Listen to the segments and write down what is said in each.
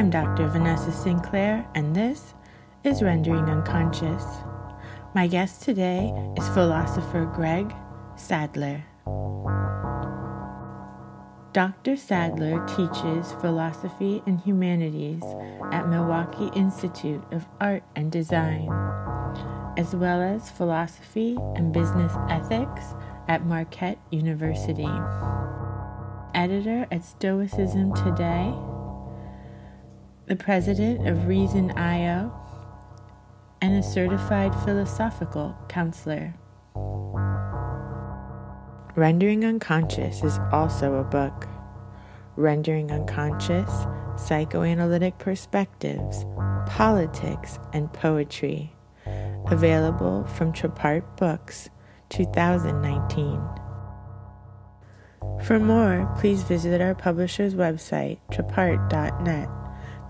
I'm Dr. Vanessa Sinclair, and this is Rendering Unconscious. My guest today is philosopher Greg Sadler. Dr. Sadler teaches philosophy and humanities at Milwaukee Institute of Art and Design, as well as philosophy and business ethics at Marquette University. Editor at Stoicism Today, the president of Reason IO, and a certified philosophical counselor. Rendering Unconscious is also a book. Rendering Unconscious Psychoanalytic Perspectives, Politics, and Poetry. Available from Trapart Books, 2019. For more, please visit our publisher's website, trapart.net.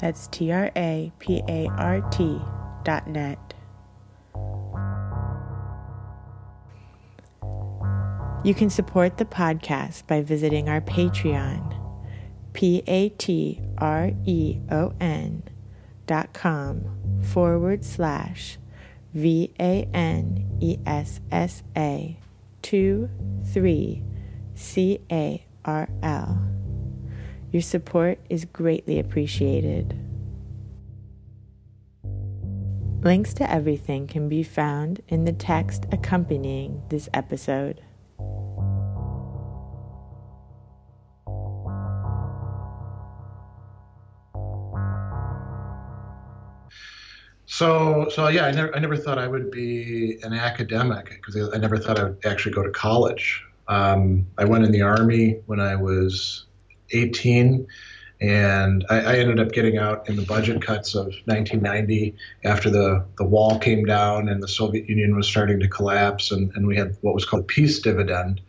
That's T R A P A R T dot net. You can support the podcast by visiting our Patreon, p-a-t-r-e-o-n dot com forward slash v-a-n-e-s-s-a 2 3 c-a-r-l. Your support is greatly appreciated. Links to everything can be found in the text accompanying this episode. So, so yeah, I never, I never thought I would be an academic because I never thought I would actually go to college. Um, I went in the army when I was 18, and I, I, ended up getting out in the budget cuts of 1990 after the, the wall came down and the Soviet Union was starting to collapse, and, and we had what was called peace dividend.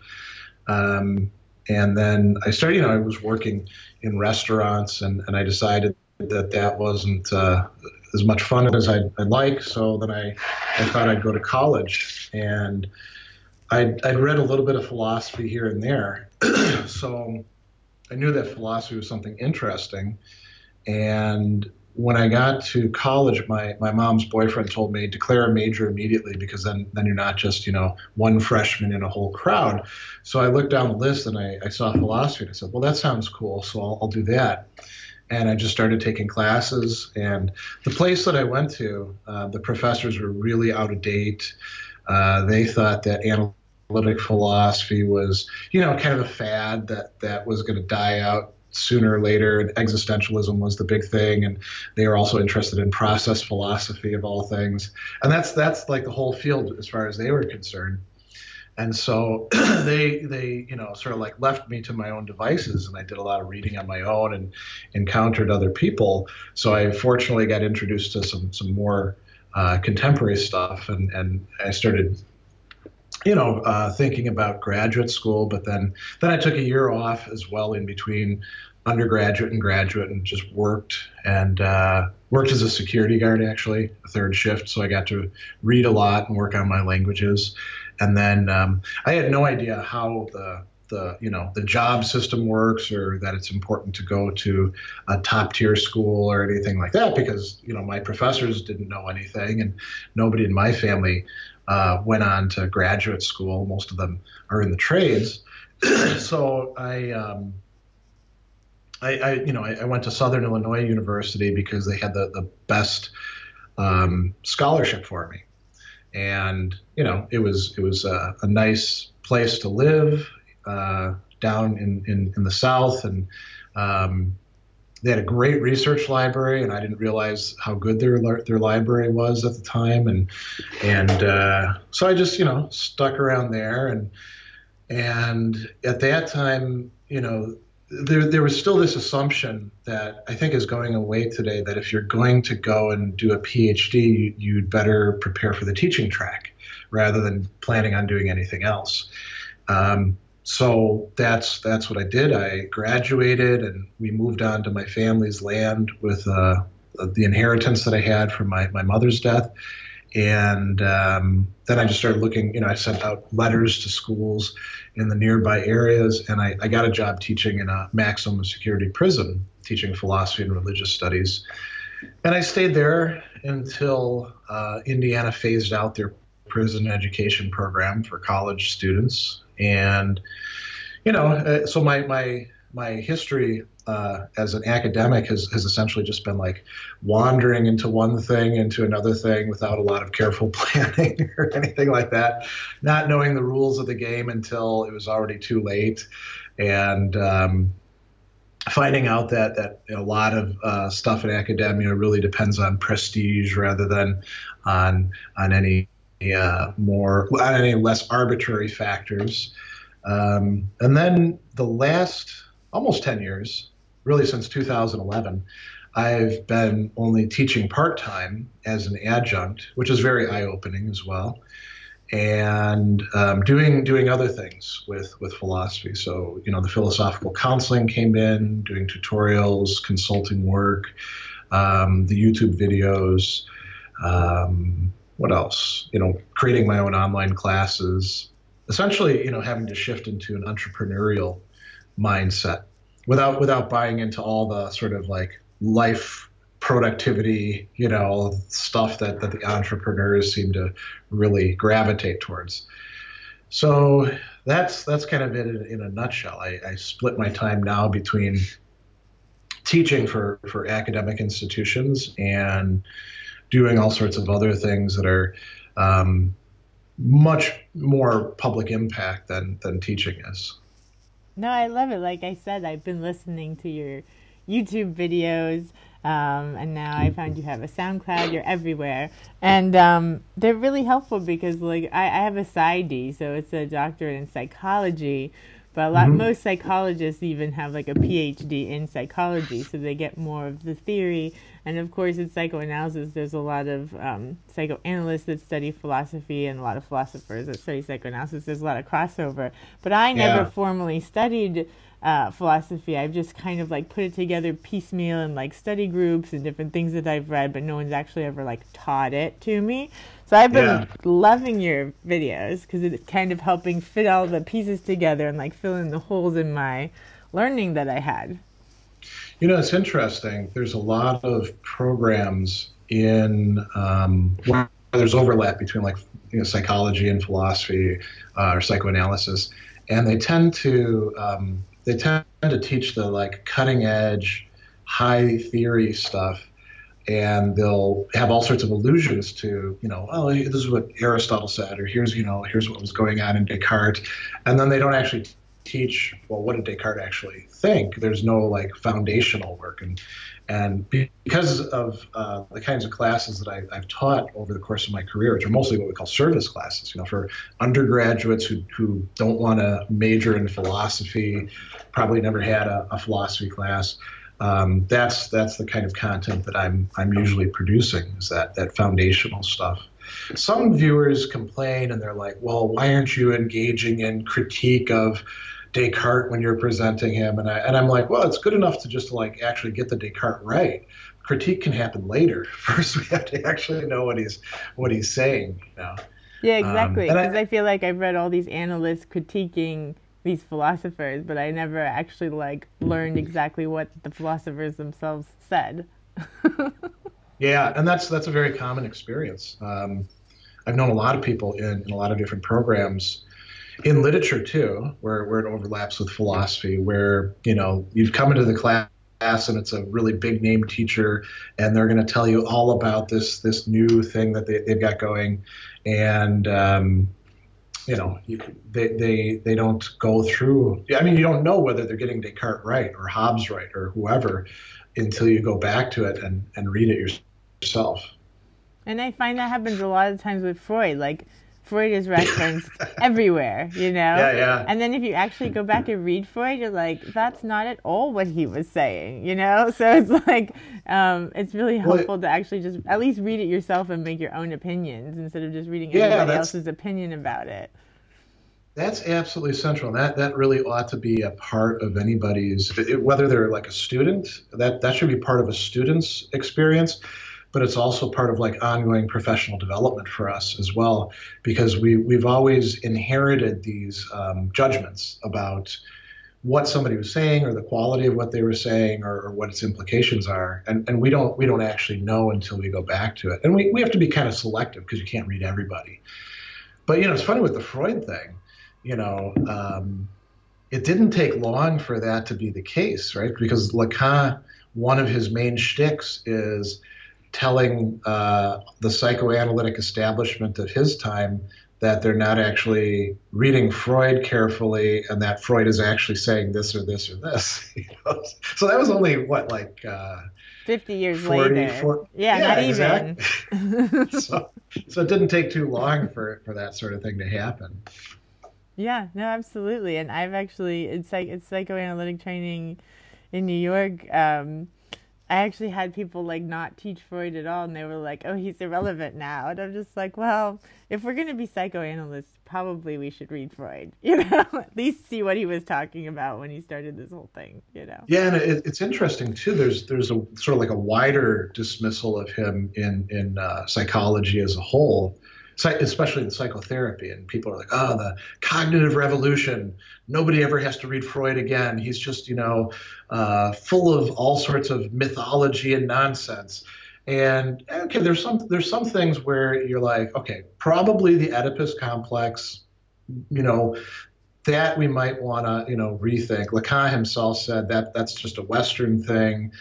Um, and then I started, you know, I was working in restaurants, and, and I decided that that wasn't uh, as much fun as I'd, I'd, like. So then I, I thought I'd go to college. And I'd, I'd read a little bit of philosophy here and there. so I knew that philosophy was something interesting. And when I got to college, my, my mom's boyfriend told me declare a major immediately because then, then you're not just, you know, one freshman in a whole crowd. So I looked down the list and I, I saw philosophy and I said, well, that sounds cool. So I'll, I'll do that and I just started taking classes. And the place that I went to, uh, the professors were really out of date. Uh, they thought that analytic philosophy was, you know, kind of a fad that that was going to die out sooner or later. And existentialism was the big thing, and they were also interested in process philosophy of all things. And that's that's like the whole field as far as they were concerned and so they they you know sort of like left me to my own devices and i did a lot of reading on my own and encountered other people so i fortunately got introduced to some some more uh, contemporary stuff and and i started you know uh, thinking about graduate school but then then i took a year off as well in between undergraduate and graduate and just worked and uh, worked as a security guard actually a third shift. So i got to read a lot and work on my languages. And then um, I had no idea how the the you know the job system works or that it's important to go to a top tier school or anything like that because you know my professors didn't know anything and nobody in my family uh, went on to graduate school. Most of them are in the trades. So I, um, I, I you know I, I, went to Southern Illinois University because they had the the best um, scholarship for me. And you know it was it was a, a nice place to live uh, down in, in, in the south. And um, they had a great research library and I didn't realize how good their their library was at the time and and uh, so I just you know stuck around there and and at that time you know there, there was still this assumption that I think is going away today that if you're going to go and do a PhD, you'd better prepare for the teaching track rather than planning on doing anything else. Um, so that's that's what I did. I graduated and we moved on to my family's land with uh, the inheritance that I had from my, my mother's death. And um, then I just started looking, you know, I sent out letters to schools in the nearby areas, and I, I got a job teaching in a maximum security prison, teaching philosophy and religious studies. And I stayed there until uh, Indiana phased out their prison education program for college students. And, you know, uh, so my, my, my history uh, as an academic has, has essentially just been like wandering into one thing into another thing without a lot of careful planning or anything like that, not knowing the rules of the game until it was already too late, and um, finding out that that a lot of uh, stuff in academia really depends on prestige rather than on on any uh, more on any less arbitrary factors. Um, and then the last almost 10 years, really since 2011, I've been only teaching part time as an adjunct, which is very eye opening as well, and um, doing doing other things with with philosophy. So you know, the philosophical counseling came in, doing tutorials, consulting work, um, the YouTube videos. Um, what else? You know, creating my own online classes. Essentially, you know, having to shift into an entrepreneurial mindset without without buying into all the sort of like life productivity, you know, stuff that, that the entrepreneurs seem to really gravitate towards. So that's that's kind of it in, in a nutshell. I, I, split my time now between teaching for, for academic institutions and doing all sorts of other things that are um, much more public impact than than teaching is. No, I love it. Like I said, I've been listening to your YouTube videos, um, and now I found you have a SoundCloud. You're everywhere, and um, they're really helpful because, like, I, I have a PsyD, so it's a doctorate in psychology. But a lot, mm-hmm. most psychologists even have like a PhD in psychology, so they get more of the theory. And of course, in psychoanalysis, there's a lot of um, psychoanalysts that study philosophy and a lot of philosophers that study psychoanalysis. There's a lot of crossover. But I never yeah. formally studied uh, philosophy. I've just kind of like put it together piecemeal in like study groups and different things that I've read, but no one's actually ever like taught it to me. So I've been yeah. loving your videos because it's kind of helping fit all the pieces together and like fill in the holes in my learning that I had. You know, it's interesting. There's a lot of programs in um, where there's overlap between like you know, psychology and philosophy uh, or psychoanalysis, and they tend to um, they tend to teach the like cutting edge, high theory stuff and they'll have all sorts of allusions to, you know, oh, this is what Aristotle said, or here's, you know, here's what was going on in Descartes, and then they don't actually teach, well, what did Descartes actually think? There's no like foundational work, and and because of uh, the kinds of classes that I, have taught over the course of my career, which are mostly what we call service classes, you know, for undergraduates who, who don't want to major in philosophy, probably never had a, a philosophy class um, that's that's the kind of content that I'm I'm usually producing is that that foundational stuff. Some viewers complain and they're like, well, why aren't you engaging in critique of Descartes when you're presenting him? And I and I'm like, well, it's good enough to just like actually get the Descartes right. Critique can happen later. First, we have to actually know what he's what he's saying. You know? Yeah, exactly. Because um, I, I feel like I've read all these analysts critiquing these philosophers, but I never actually like learned exactly what the philosophers themselves said. yeah, and that's that's a very common experience. Um, I've known a lot of people in, in a lot of different programs in literature too, where, where it overlaps with philosophy, where you know you've come into the class and it's a really big name teacher and they're going to tell you all about this this new thing that they, they've got going and um, you know, you, they, they, they don't go through. I mean, you don't know whether they're getting Descartes right or Hobbes right or whoever until you go back to it and, and read it yourself. And I find that happens a lot of times with Freud. Like, Freud is referenced everywhere, you know? Yeah, yeah. And then if you actually go back and read Freud, you're like, that's not at all what he was saying, you know? So it's like, um, it's really helpful well, to actually just at least read it yourself and make your own opinions instead of just reading yeah, everybody else's opinion about it. That's absolutely central. That that really ought to be a part of anybody's, whether they're like a student. That that should be part of a student's experience but it's also part of like ongoing professional development for us as well, because we we've always inherited these um, judgments about what somebody was saying or the quality of what they were saying or, or, what its implications are. And, and we don't we don't actually know until we go back to it. And we, we have to be kind of selective because you can't read everybody. But you know it's funny with the freud thing you know um, it didn't take long for that to be the case right? Because lacan one of his main shticks is telling uh, the psychoanalytic establishment of his time that they're not actually reading Freud carefully and that Freud is actually saying this or this or this. You know? So that was only what, like uh, 50 years 40, later. 40, yeah, yeah, not exactly. even. so, so it didn't take too long for, for that sort of thing to happen. Yeah, no, absolutely. And I've actually, it's like, it's psychoanalytic training in New York. Um, I actually had people like not teach Freud at all, and they were like, "Oh, he's irrelevant now." And I'm just like, "Well, if we're gonna be psychoanalysts, probably we should read Freud. You know, at least see what he was talking about when he started this whole thing. You know." Yeah, and it, it's interesting too. There's there's a sort of like a wider dismissal of him in in uh, psychology as a whole especially in psychotherapy. And people are like, oh, the cognitive revolution. Nobody ever has to read Freud again. He's just, you know, uh, full of all sorts of mythology and nonsense. And okay, there's some there's some things where you're like, okay, probably the Oedipus complex, you know, that we might want to, you know, rethink. Lacan himself said that that's just a Western thing.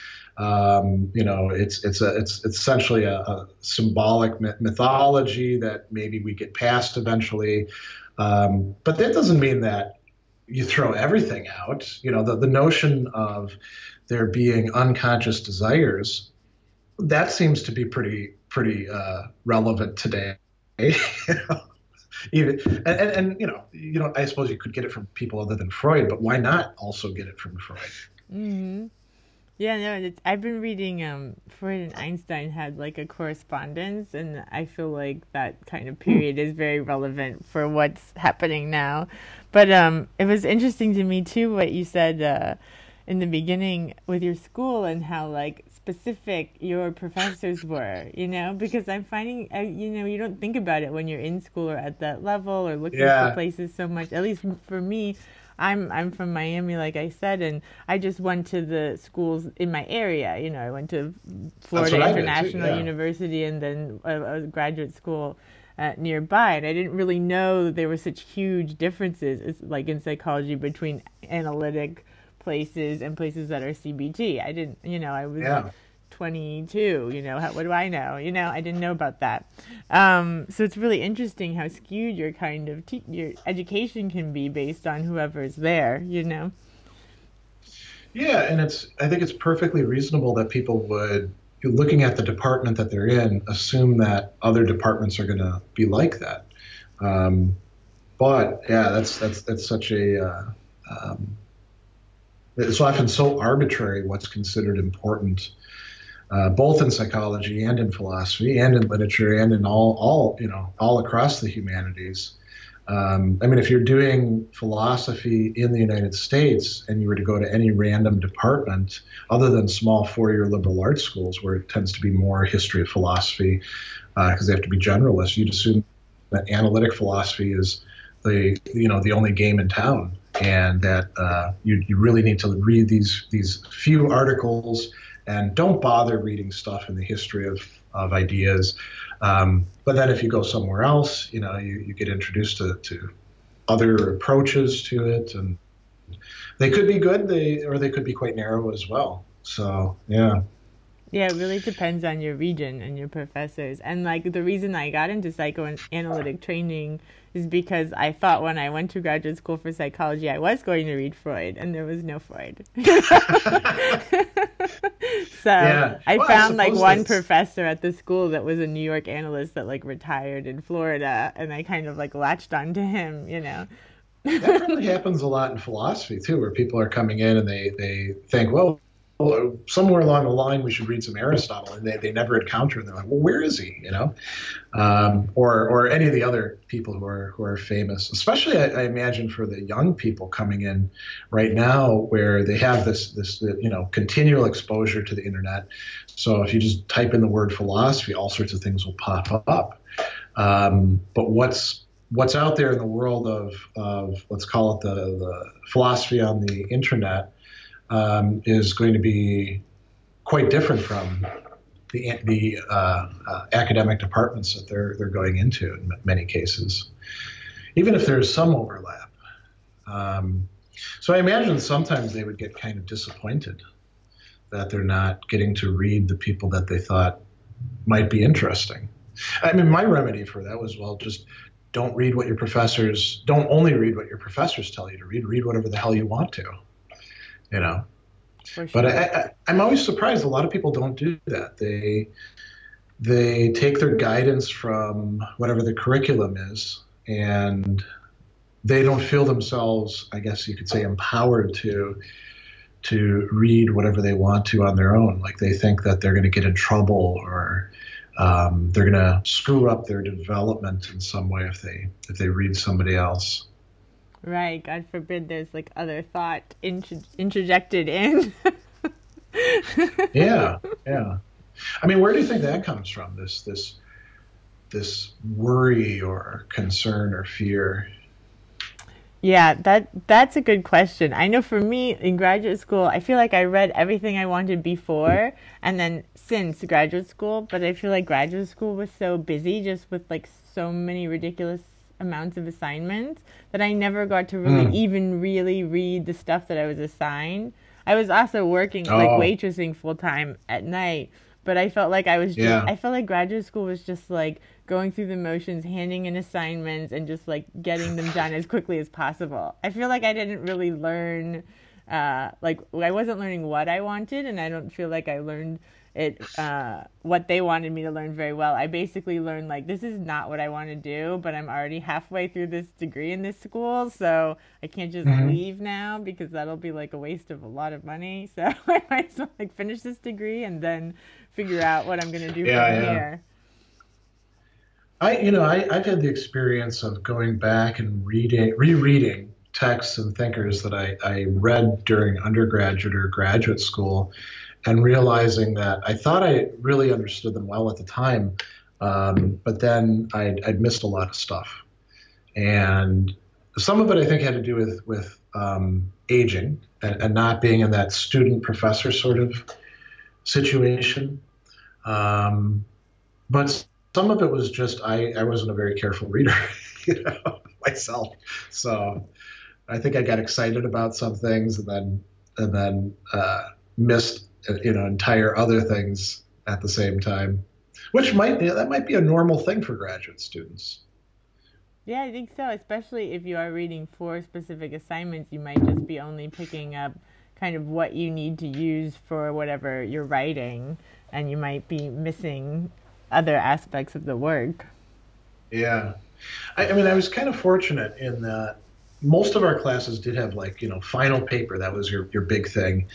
Um, you know, it's it's a it's, it's essentially a, a, symbolic mythology that maybe we get past eventually. Um, but that doesn't mean that you throw everything out. You know, the the notion of there being unconscious desires that seems to be pretty pretty uh, relevant today. Even and, and, and, you know you know I suppose you could get it from people other than Freud, but why not also get it from Freud? Mm-hmm. Yeah, no, I've been reading um, Freud and Einstein had like a correspondence, and I feel like that kind of period is very relevant for what's happening now. But um, it was interesting to me too what you said uh, in the beginning with your school and how like specific your professors were, you know, because I'm finding, uh, you know, you don't think about it when you're in school or at that level or looking yeah. for places so much. At least for me, I'm I'm from Miami, like I said, and I just went to the schools in my area. You know, I went to Florida International yeah. University and then a, a graduate school uh, nearby, and I didn't really know that there were such huge differences, like in psychology, between analytic places and places that are CBT. I didn't, you know, I was. Yeah 22 you know how, what do i know? You know i didn't know about that. Um, so it's really interesting how skewed your kind of te- your education can be based on whoever's there you know? Yeah and it's i think it's perfectly reasonable that people would looking at the department that they're in assume that other departments are going to be like that. Um, but yeah that's that's that's such a uh, um, it's often so arbitrary what's considered important uh, both in psychology and in philosophy and in literature and in all, all you know, all across the humanities. Um, I mean, if you're doing philosophy in the United States and you were to go to any random department, other than small four-year liberal arts schools where it tends to be more history of philosophy, because uh, they have to be generalists, you'd assume that analytic philosophy is the you know the only game in town, and that uh, you you really need to read these these few articles and don't bother reading stuff in the history of, of ideas. Um, but then if you go somewhere else, you know, you, you get introduced to, to other approaches to it, and they could be good, they or they could be quite narrow as well. So yeah. Yeah, it really depends on your region and your professors. And like the reason I got into psychoanalytic training is because I thought when I went to graduate school for psychology, I was going to read Freud, and there was no Freud. so yeah. I well, found I like one professor at the school that was a New York analyst that like retired in Florida, and I kind of like latched onto him, you know. that probably happens a lot in philosophy too, where people are coming in and they they think, well, somewhere along the line we should read some Aristotle, and they, they never encounter him. They're like, well, where is he? You know, um, or or any of the other people who are who are famous. Especially, I, I, imagine for the young people coming in right now, where they have this this you know continual exposure to the internet. So if you just type in the word philosophy, all sorts of things will pop up. Um, but what's what's out there in the world of, of let's call it the, the philosophy on the internet um, is going to be quite different from the, the uh, uh, academic departments that they're, they're going into in many cases, even if there's some overlap. Um, so I imagine sometimes they would get kind of disappointed that they're not getting to read the people that they thought might be interesting. I mean, my remedy for that was well, just don't read what your professors don't only read what your professors tell you to read. Read whatever the hell you want to you know. Sure. But I, I, am always surprised. A lot of people don't do that. They they take their guidance from whatever the curriculum is, and they don't feel themselves, I guess you could say, empowered to to read whatever they want to on their own. Like they think that they're going to get in trouble or um, they're going to screw up their development in some way if they if they read somebody else. Right. God forbid there's like other thought int- interjected in. yeah. Yeah. I mean, where do you think that comes from? This this this worry or concern or fear? Yeah, that that's a good question. I know for me in graduate school, I feel like I read everything I wanted before and then since graduate school, but I feel like graduate school was so busy just with like so many ridiculous amounts of assignments that I never got to really mm. even really read the stuff that I was assigned. I was also working oh. like waitressing full time at night, but I felt like I was just yeah. I felt like graduate school was just like going through the motions, handing in assignments and just like getting them done as quickly as possible. I feel like I didn't really learn uh like I wasn't learning what I wanted and I don't feel like I learned it uh, what they wanted me to learn very well. I basically learned like this is not what I want to do, but I'm already halfway through this degree in this school, so I can't just mm-hmm. leave now because that'll be like a waste of a lot of money. So I might as well like finish this degree and then figure out what I'm gonna do yeah, from yeah. here. I you know I, I've had the experience of going back and reading rereading texts and thinkers that I, I read during undergraduate or graduate school and realizing that I thought I really understood them well at the time, um, but then I'd, I'd, missed a lot of stuff, and some of it I think had to do with with um, aging and, and, not being in that student professor sort of situation, um, but some of it was just I, I wasn't a very careful reader, you know, myself, so I think I got excited about some things and then and then uh, missed you know entire other things at the same time, which might be that might be a normal thing for graduate students. Yeah, I think so. Especially if you are reading for specific assignments, you might just be only picking up kind of what you need to use for whatever you're writing, and you might be missing other aspects of the work. Yeah, I, I mean, I was kind of fortunate in that most of our classes did have like you know final paper that was your your big thing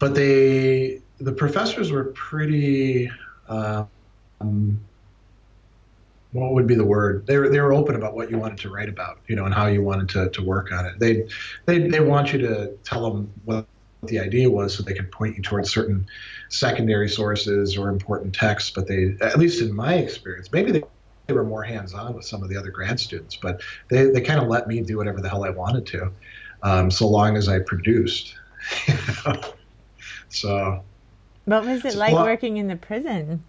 but they the professors were pretty um, what would be the word? They were they were open about what you wanted to write about, you know, and how you wanted to, to work on it. They they they want you to tell them what the idea was, so they could point you towards certain secondary sources or important texts. But they, at least in my experience, maybe they, they were more hands on with some of the other grad students, but they they kind of let me do whatever the hell I wanted to, um, so long as I produced. So, what was it like working in the prison?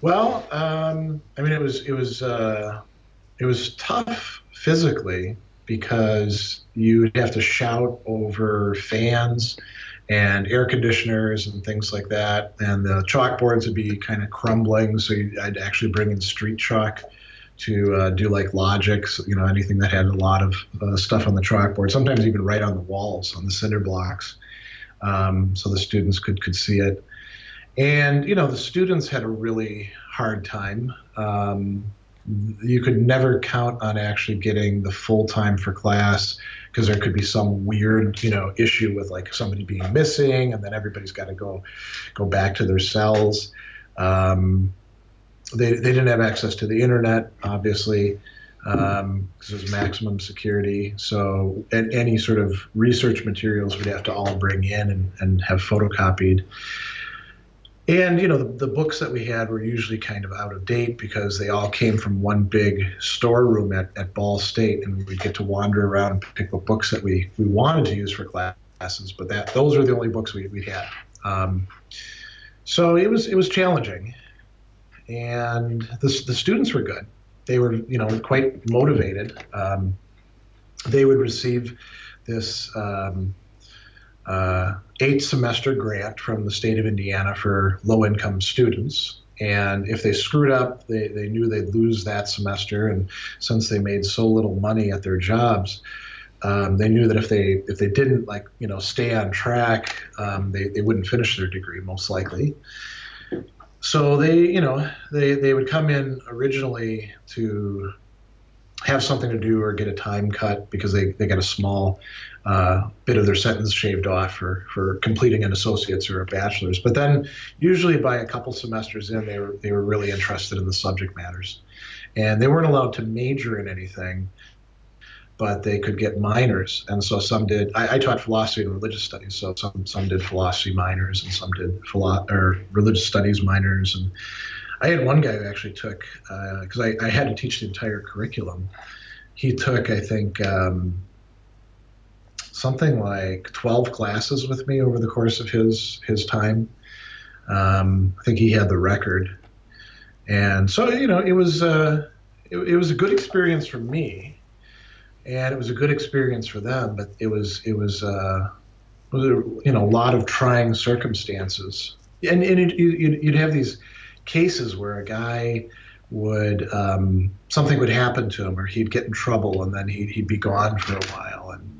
Well, um, I mean, it was it was uh, it was tough physically because you'd have to shout over fans and air conditioners and things like that, and the chalkboards would be kind of crumbling. So I'd actually bring in street chalk to uh, do like logics, you know, anything that had a lot of uh, stuff on the chalkboard. Sometimes even right on the walls on the cinder blocks um, so the students could could see it. And you know, the students had a really hard time. Um, you could never count on actually getting the full time for class because there could be some weird, you know, issue with like somebody being missing, and then everybody's got to go go back to their cells. Um, they they didn't have access to the internet, obviously, because um, it was maximum security. So any sort of research materials we'd have to all bring in and, and have photocopied. And you know the, the, books that we had were usually kind of out of date because they all came from one big storeroom at, at ball state and we'd get to wander around and pick up books that we, we wanted to use for classes but that those were the only books we, we had. Um, so it was it was challenging. And the, the students were good they were you know quite motivated um, they would receive this um, uh, eight semester grant from the state of Indiana for low income students. And if they screwed up, they, they knew they'd lose that semester. And since they made so little money at their jobs, um, they knew that if they if they didn't like you know stay on track, um, they, they wouldn't finish their degree most likely. So they you know they they would come in originally to have something to do or get a time cut because they, they got a small uh, bit of their sentence shaved off for, for completing an associate's or a bachelor's. But then, usually by a couple semesters in, they were, they were really interested in the subject matters. And they weren't allowed to major in anything, but they could get minors. And so some did, I, I taught philosophy and religious studies, so some, some did philosophy minors and some did philo- or religious studies minors. And I had one guy who actually took, because uh, I, I had to teach the entire curriculum. He took, I think, um, something like 12 classes with me over the course of his his time. Um, I think he had the record, and so you know it was uh, it, it, was a good experience for me, and it was a good experience for them. But it was it was, uh, it was a, you know a lot of trying circumstances, and, and it, you'd, you'd have these cases where a guy would um, something would happen to him or he'd get in trouble and then he'd, he'd be gone for a while and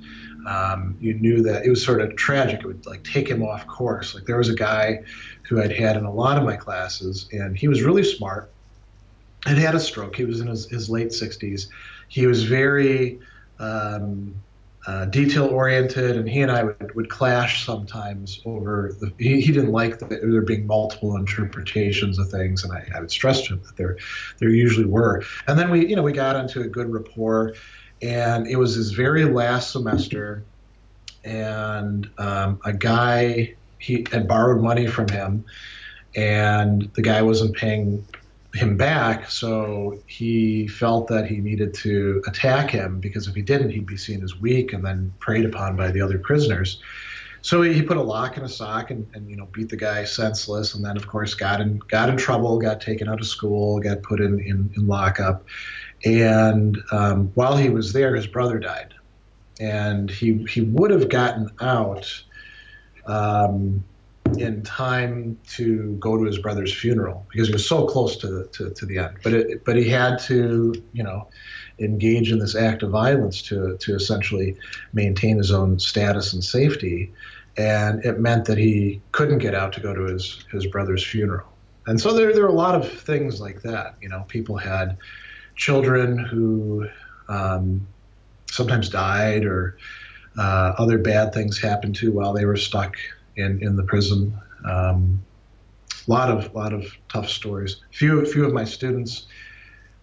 um, you knew that it was sort of tragic. It would like take him off course. Like there was a guy who I'd had in a lot of my classes, and he was really smart. Had had a stroke. He was in his, his late 60s. He was very um, uh, detail oriented, and he and I would, would clash sometimes over the. He, he didn't like the, there being multiple interpretations of things, and I, I would stress to him that there there usually were. And then we, you know, we got into a good rapport and it was his very last semester, and um, a guy he had borrowed money from him, and the guy wasn't paying him back, so he felt that he needed to attack him because if he didn't, he'd be seen as weak and then preyed upon by the other prisoners. So he, put a lock in a sock and, and you know beat the guy senseless, and then of course got in got in trouble, got taken out of school, got put in in, in lockup, and um, while he was there, his brother died, and he he would have gotten out um, in time to go to his brother's funeral because he was so close to the, to, to the end. But it, but he had to you know engage in this act of violence to to essentially maintain his own status and safety, and it meant that he couldn't get out to go to his his brother's funeral. And so there there are a lot of things like that. You know, people had children who um, sometimes died or uh, other bad things happened to while they were stuck in, in the prison. Um, a lot of lot of tough stories. Few few of my students,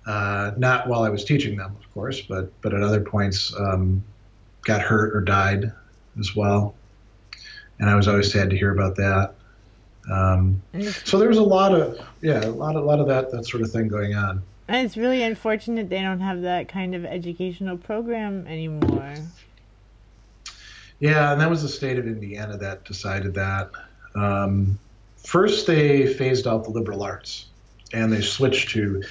uh, not while I was teaching them, of course, but but at other points, um, got hurt or died as well. And I was always sad to hear about that. Um, so there was a lot of yeah, a lot a lot of that that sort of thing going on. And it's really unfortunate they don't have that kind of educational program anymore. Yeah, and that was the state of Indiana that decided that. Um, first, they phased out the liberal arts and they switched to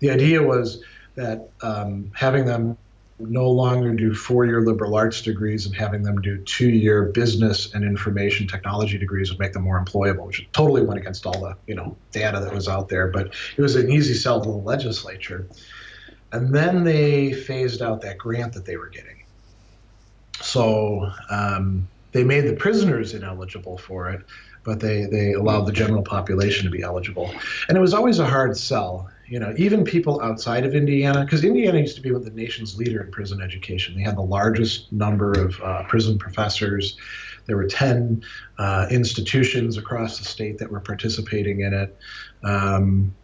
the idea was that um, having them no longer do four year liberal arts degrees and having them do two year business and information technology degrees would make them more employable, which totally went against all the you know data that was out there. But it was an easy sell to the legislature. And then they phased out that grant that they were getting. So um, they made the prisoners ineligible for it, but they, they allowed the general population to be eligible. And it was always a hard sell you know, even people outside of Indiana, because Indiana used to be the nation's leader in prison education. They had the largest number of uh, prison professors. There were 10 uh, institutions across the state that were participating in it. Um,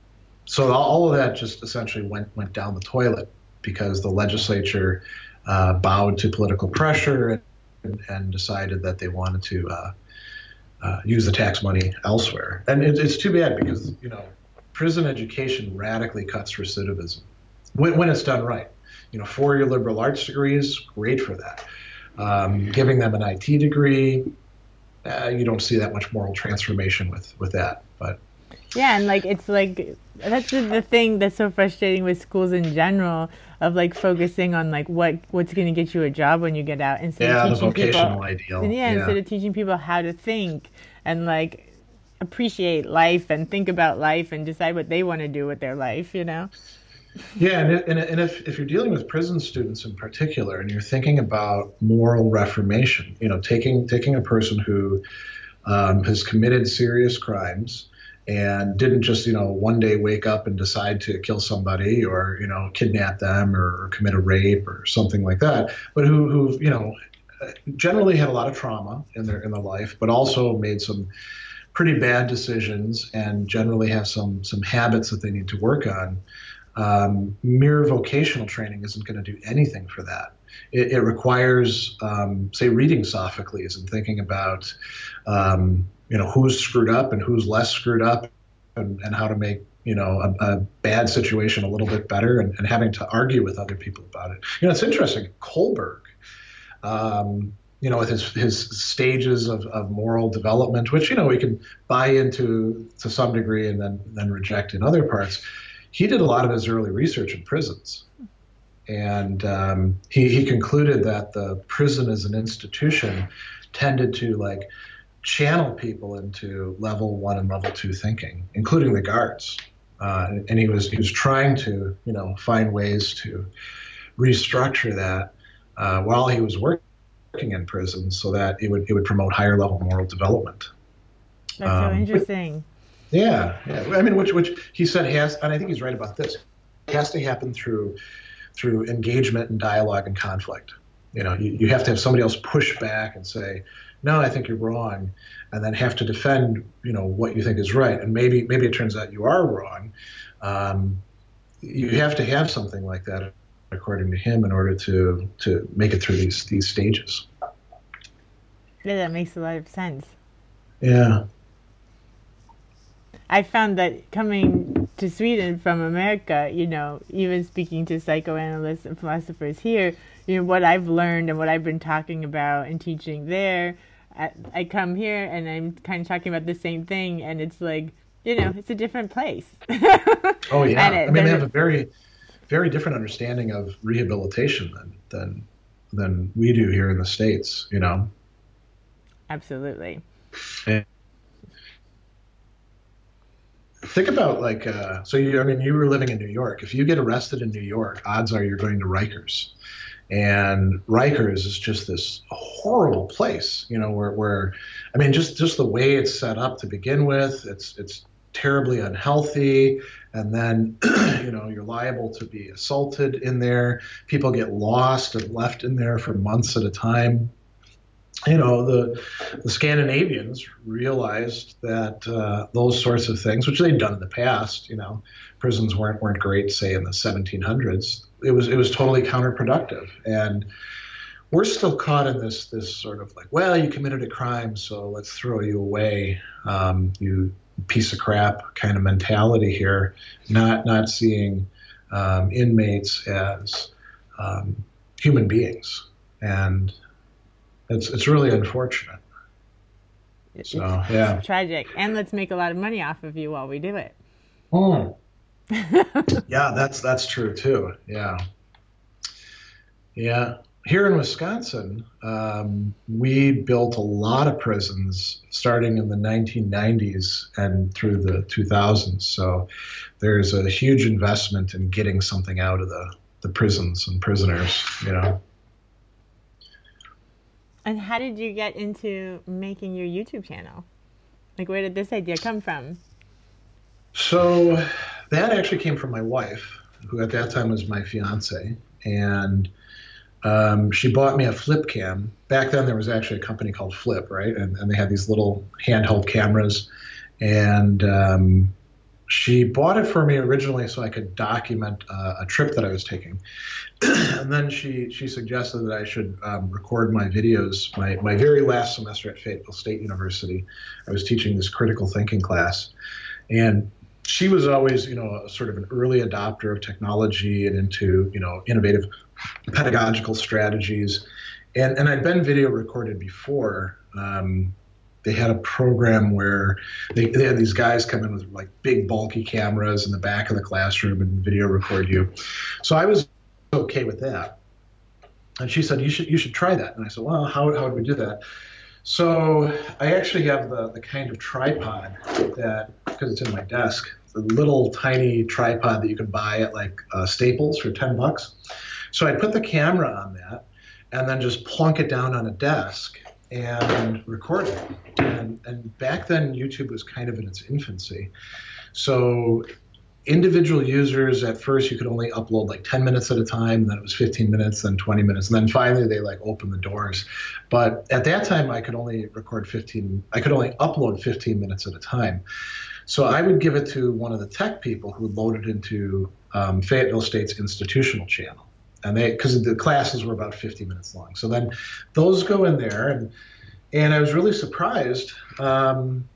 so all of that just essentially went went down the toilet because the legislature uh, bowed to political pressure and, and, decided that they wanted to uh, uh, use the tax money elsewhere. And it, it's too bad because you know prison education radically cuts recidivism when, when it's done right. You know, four-year liberal arts degrees, great for that. Um, giving them an IT degree, uh, you don't see that much moral transformation with with that. But yeah, and like it's like that's the, the thing that's so frustrating with schools in general of like focusing on like what what's going to get you a job when you get out instead yeah, of teaching people ideal. Yeah, yeah, instead of teaching people how to think and like appreciate life and think about life and decide what they want to do with their life, you know. Yeah, and, and, and if, if you're dealing with prison students in particular, and you're thinking about moral reformation, you know, taking taking a person who um, has committed serious crimes and didn't just you know one day wake up and decide to kill somebody or you know kidnap them or, commit a rape or something like that, but who who you know generally had a lot of trauma in their in their life, but also made some pretty bad decisions and generally have some some habits that they need to work on. Um, mere vocational training isn't going to do anything for that. It, it requires, um, say, reading Sophocles and thinking about um, you know who's screwed up and who's less screwed up and, and how to make you know a, a, bad situation a little bit better and, and, having to argue with other people about it. You know it's interesting. Kohlberg um, you know with his his stages of, of moral development which you know we can buy into to some degree and then then reject in other parts he did a lot of his early research in prisons. And um, he, he concluded that the prison as an institution tended to like channel people into level one and level two thinking, including the guards. Uh, and he was he was trying to you know find ways to restructure that uh, while he was working in prison, so that it would it would promote higher level moral development. That's um, so interesting. Yeah, yeah. I mean, which which he said has, and I think he's right about this. It has to happen through through engagement and dialogue and conflict. You know, you, you have to have somebody else push back and say, no, I think you're wrong, and then have to defend, you know, what you think is right. And maybe maybe it turns out you are wrong. Um, you have to have something like that, according to him, in order to to make it through these these stages. Yeah, that makes a lot of sense. Yeah. I found that coming to Sweden from America, you know, even speaking to psychoanalysts and philosophers here, you know, what I've learned and what I've been talking about and teaching there I, come here and I'm kind of talking about the same thing, and it's like, you know, it's a different place. oh yeah, it, I mean, they have a very, very different understanding of rehabilitation than than than we do here in the states. You know. Absolutely. And think about like, uh, so you, I mean, you were living in New York. If you get arrested in New York, odds are you're going to Rikers and Rikers is just this horrible place, you know, where, where I mean, just just the way it's set up to begin with, it's it's terribly unhealthy, and then you know you're liable to be assaulted in there. People get lost and left in there for months at a time. You know, the the Scandinavians realized that uh, those sorts of things, which they'd done in the past, you know, prisons weren't weren't great, say in the 1700s it was it was totally counterproductive. And we're still caught in this this sort of like well you committed a crime so let's throw you away. Um, you piece of crap kind of mentality here not not seeing um, inmates as um, human beings. And it's it's really unfortunate. So yeah it's tragic. And let's make a lot of money off of you while we do it. Mm. yeah, that's that's true too. Yeah, yeah. Here in Wisconsin, um, we built a lot of prisons starting in the 1990s and through the 2000s. So there's a huge investment in getting something out of the, the prisons and prisoners, you know. And how did you get into making your YouTube channel? Like, where did this idea come from? So that actually came from my wife, who at that time was my fiance, and um, she bought me a flip cam. Back then, there was actually a company called Flip, right? And, and they had these little handheld cameras, and um, she bought it for me originally so I could document uh, a trip that I was taking. and then she she suggested that I should um, record my videos. My my very last semester at Fayetteville State University, I was teaching this critical thinking class, and she was always you know a, sort of an early adopter of technology and into you know innovative pedagogical strategies. And and I'd been video recorded before. Um, they had a program where they, they had these guys come in with like big bulky cameras in the back of the classroom and video record you. So I was okay with that. And she said, you should, you should try that. And I said, well, how, how would we do that? So I actually have the, the kind of tripod that, because it's in my desk, little tiny tripod that you can buy at like uh, Staples for 10 bucks. So I put the camera on that and then just plunk it down on a desk and record it. And, and back then, YouTube was kind of in its infancy. So individual users at first you could only upload like 10 minutes at a time then it was 15 minutes then 20 minutes and then finally they like opened the doors but at that time i could only record 15 i could only upload 15 minutes at a time so i would give it to one of the tech people who loaded into um, fayetteville state's institutional channel and they because the classes were about 50 minutes long. So then those go in there, and and I was really surprised um,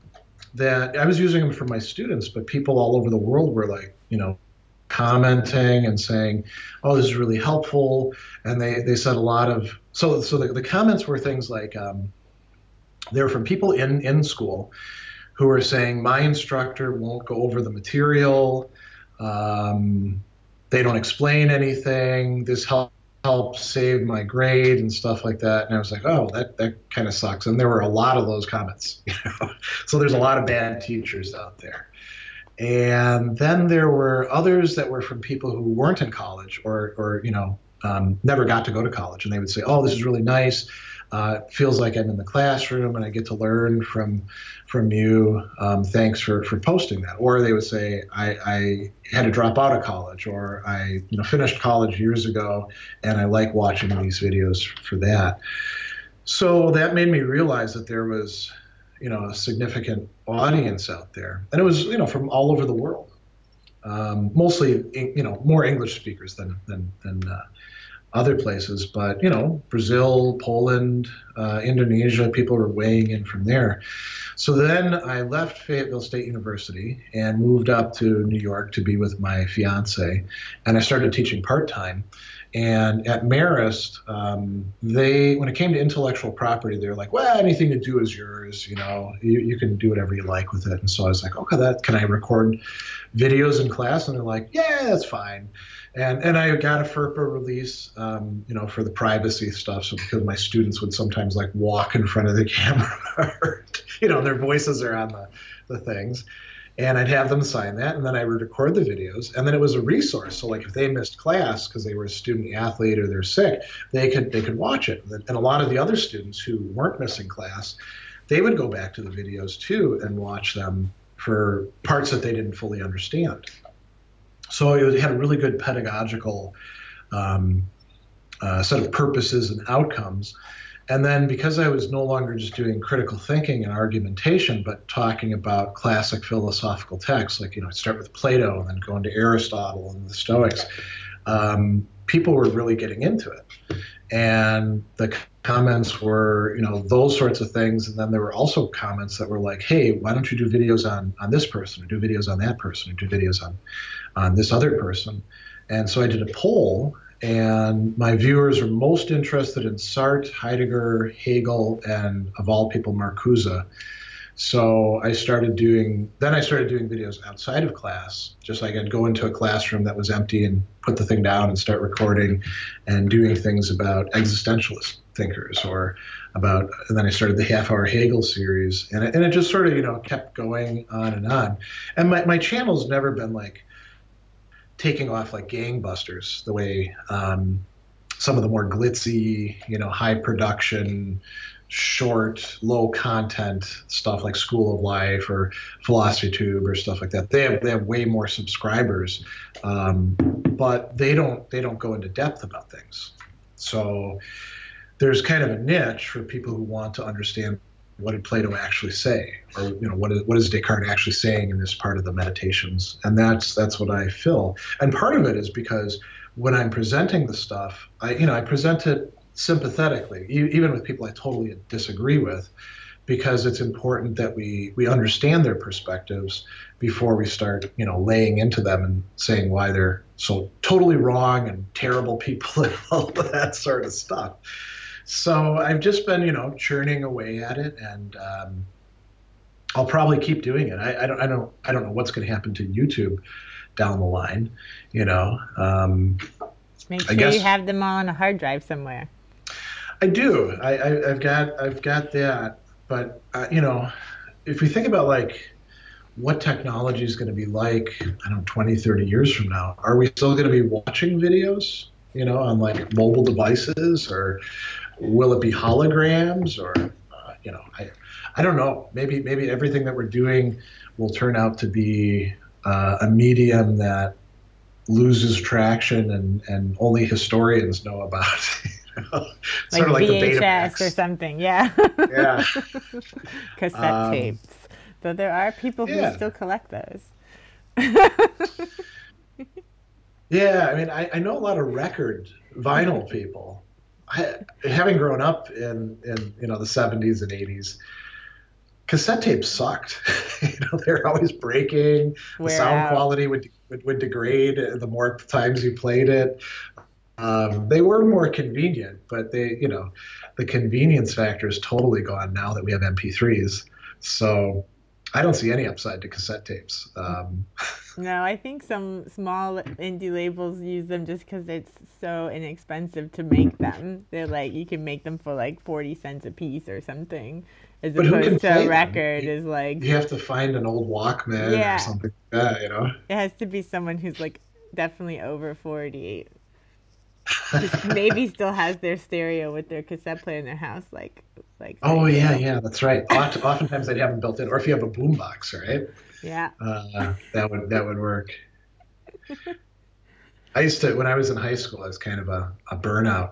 that I was using them for my students, but people all over the world were like, you know, commenting and saying, "Oh, this is really helpful," and they they said a lot of so so the, the comments were things like um, they were from people in in school who are saying, "My instructor won't go over the material." Um, they don't explain anything. This help, helps save my grade and stuff like that. And I was like, oh, that, that kind of sucks. And there were a lot of those comments. So there's a lot of bad teachers out there. And then there were others that were from people who weren't in college or, or you know, um, never got to go to college. And they would say, oh, this is really nice. Uh, feels like I'm in the classroom and I get to learn from from you. Um, thanks for, for posting that. Or they would say, I, I, had to drop out of college, or I you know finished college years ago, and I like watching these videos for that. So that made me realize that there was you know a significant audience out there, and it was you know from all over the world. Um, mostly, you know, more English speakers than than than uh, other places, but you know, Brazil, Poland, uh, Indonesia, people were weighing in from there. So then I left Fayetteville State University and moved up to New York to be with my fiance, and I started teaching part time. And at Marist, um, they when it came to intellectual property, they're like, well, anything to do is yours. You know, you, you can do whatever you like with it. And so I was like, okay, that can I record videos in class? And they're like, yeah, that's fine and and I got a FERPA release, um, you know, for the privacy stuff. So because my students would sometimes like walk in front of the camera, you know, their voices are on the the things, and I'd have them sign that, and then I would record the videos, and then it was a resource. So like if they missed class because they were a student athlete or they're sick, they could they could watch it. And a lot of the other students who weren't missing class, they would go back to the videos too and watch them for parts that they didn't fully understand. So it had a really good pedagogical um, uh, set of purposes and outcomes. And then because I was no longer just doing critical thinking and argumentation, but talking about classic philosophical texts, like, you know, I'd start with Plato and then go into Aristotle and the Stoics, um, people were really getting into it. And the comments were, you know, those sorts of things. And then there were also comments that were like, hey, why don't you do videos on, on this person or do videos on that person or do videos on on this other person. And so I did a poll, and my viewers are most interested in Sartre, Heidegger, Hegel, and of all people, Marcuse. So I started doing, then I started doing videos outside of class, just like I'd go into a classroom that was empty and put the thing down and start recording and doing things about existentialist thinkers or about, and then I started the half hour Hegel series and it, and it just sort of, you know, kept going on and on. And my, my channel's never been like, taking off like gangbusters, the way um, some of the more glitzy, you know, high production short, low content stuff like School of Life or Philosophy Tube or stuff like that. They have they have way more subscribers, um, but they don't they don't go into depth about things. So there's kind of a niche for people who want to understand what did Plato actually say, or you know what is what is Descartes actually saying in this part of the meditations, and that's that's what I fill. And part of it is because when I'm presenting the stuff, I you know I present it sympathetically, even with people I totally disagree with, because it's important that we we understand their perspectives before we start you know laying into them and saying why they're so totally wrong and terrible people and all of that sort of stuff. So I've just been, you know, churning away at it, and um, I'll probably keep doing it. I, I, don't, I don't, I don't know what's going to happen to YouTube down the line. You know, um, make sure guess, you have them all on a hard drive somewhere. I do. I, I, have got, I've got that. But uh, you know, if we think about like what technology is going to be like, I don't know, 20, 30 years from now, are we still going to be watching videos? You know, on like mobile devices, or will it be holograms or uh, you know I, I don't know. Maybe maybe everything that we're doing will turn out to be uh, a medium that loses traction and and only historians know about like sort of like the VHS or something yeah. Yeah. Cassette um, tapes. Though there are people who yeah. still collect those. Yeah I mean I, I know a lot of record vinyl people having grown up in, in you know the 70s and 80s, cassette tapes sucked. you know, they're always breaking. the sound out. quality would, would, would degrade the more times you played it. Um, they were more convenient, but they, you know, the convenience factor is totally gone now that we have MP3s. So I don't see any upside to cassette tapes. Um, no, I think some small indie labels use them just because it's so inexpensive to make them. They're like you can make them for like forty cents a piece or something, as but opposed to a record is like you have to find an old Walkman yeah. or something like that. You know, it has to be someone who's like definitely over forty. Maybe still has their stereo with their cassette player in their house, like like. Oh yeah, yeah, that's right. Oftentimes they'd have them built in, or if you have a boombox, right? Yeah. Uh, that would that would work. I used to when I was in high school, I was kind of a, a burnout,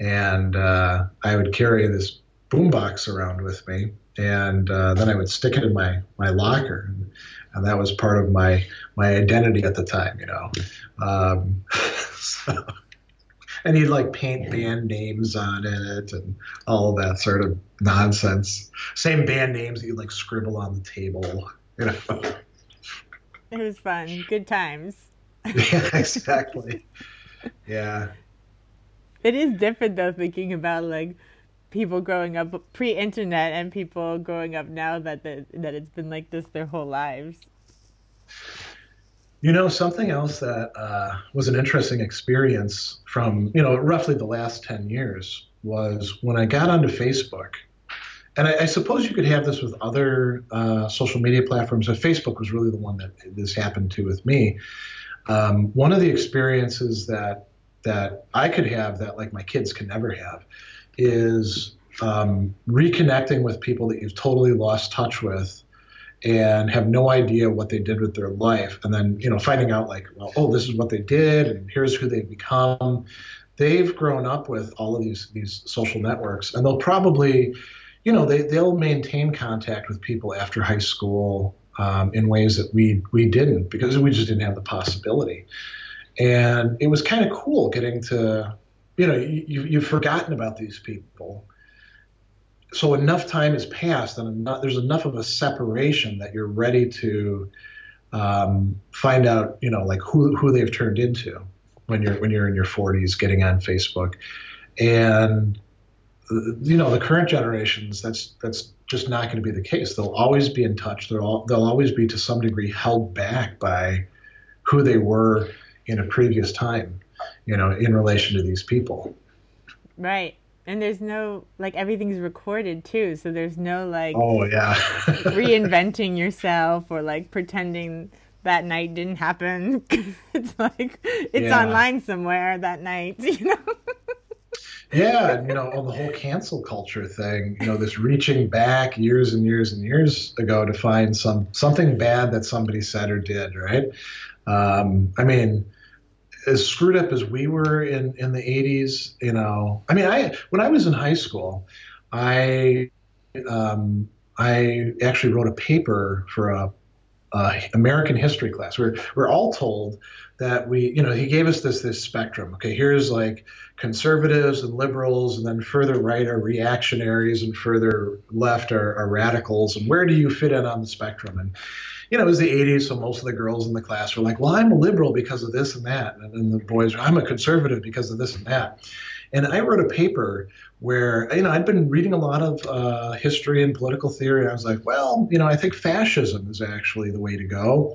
and uh, I would carry this boombox around with me, and uh, then I would stick it in my my locker, and, and, that was part of my my identity at the time, you know. Um, so and he'd like paint band names on it and all that sort of nonsense. Same band names he'd like scribble on the table. You know. It was fun. Good times. yeah, exactly. Yeah. It is different though thinking about like people growing up pre-internet and people growing up now that the, that it's been like this their whole lives. You know, something else that uh, was an interesting experience from, you know, roughly the last 10 years was when I got onto Facebook. And I, I suppose you could have this with other uh, social media platforms, but Facebook was really the one that this happened to with me. Um, one of the experiences that that I could have that like my kids can never have is um, reconnecting with people that you've totally lost touch with and have no idea what they did with their life. And then you know finding out like well oh this is what they did and here's who they've become. They've grown up with all of these these social networks and they'll probably you know they, they'll maintain contact with people after high school um, in ways that we we didn't because we just didn't have the possibility. And it was kind of cool getting to you know you, you've forgotten about these people so enough time has passed and enough, there's enough of a separation that you're ready to um, find out, you know, like who, who they've turned into when you're when you're in your 40s, getting on Facebook, and you know the current generations. That's that's just not going to be the case. They'll always be in touch. They'll they'll always be to some degree held back by who they were in a previous time, you know, in relation to these people. Right and there's no like everything's recorded too so there's no like oh yeah reinventing yourself or like pretending that night didn't happen it's like it's yeah. online somewhere that night you know yeah, you know, on the whole cancel culture thing, you know, this reaching back years and years and years ago to find some something bad that somebody said or did, right? Um, I mean, as screwed up as we were in in the 80s, you know, I mean, I when I was in high school, I um, I actually wrote a paper for a, American history class. We're we're all told that we, you know, he gave us this this spectrum. Okay, here's like conservatives and liberals, and then further right are reactionaries, and further left are, are radicals. And where do you fit in on the spectrum? And you know, it was the 80s, so most of the girls in the class were like, "Well, I'm a liberal because of this and that," and then the boys, were, "I'm a conservative because of this and that." And I wrote a paper where you know I'd been reading a lot of uh, history and political theory, and I was like, well, you know, I think fascism is actually the way to go.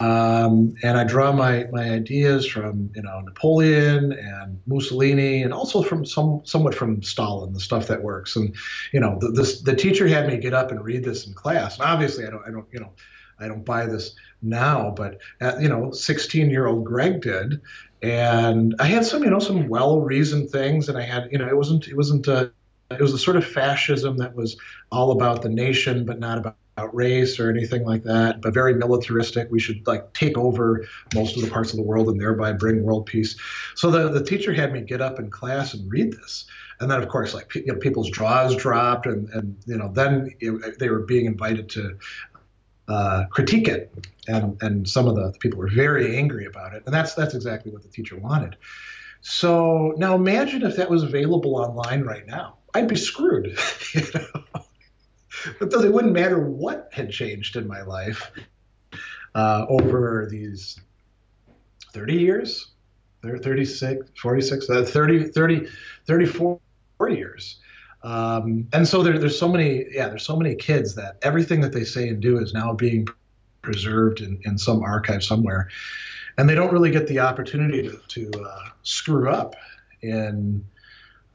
Um, and I draw my, my ideas from you know Napoleon and Mussolini, and also from some somewhat from Stalin, the stuff that works. And you know, the, this, the teacher had me get up and read this in class. And obviously, I don't I don't you know I don't buy this now, but uh, you know, 16 year old Greg did, and I had some you know some well reasoned things, and I had you know it wasn't it wasn't a, it was a sort of fascism that was all about the nation, but not about race or anything like that, but very militaristic. We should like take over most of the parts of the world and thereby bring world peace. So the, the teacher had me get up in class and read this. And then, of course, like you know, people's jaws dropped, and, and you know, then it, they were being invited to uh, critique it, and and some of the people were very angry about it, and that's that's exactly what the teacher wanted. So now imagine if that was available online right now. I'd be screwed. you know? because it wouldn't matter what had changed in my life uh, over these 30 years, 36, 46, uh, 30, 30, 34 years. Um, and so there, there's so many, yeah, there's so many kids that everything that they say and do is now being preserved in, in some archive somewhere. And they don't really get the opportunity to, to uh, screw up in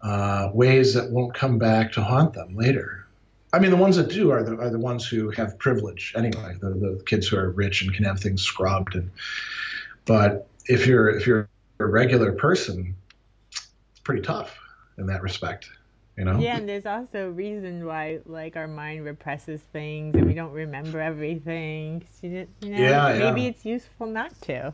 uh, ways that won't come back to haunt them later. I mean, the ones that do are the are the ones who have privilege anyway. The the kids who are rich and can have things scrubbed. And but if you're if you're a regular person, it's pretty tough in that respect. You know? Yeah, and there's also a reason why like our mind represses things and we don't remember everything. You know, yeah, maybe yeah. it's useful not to.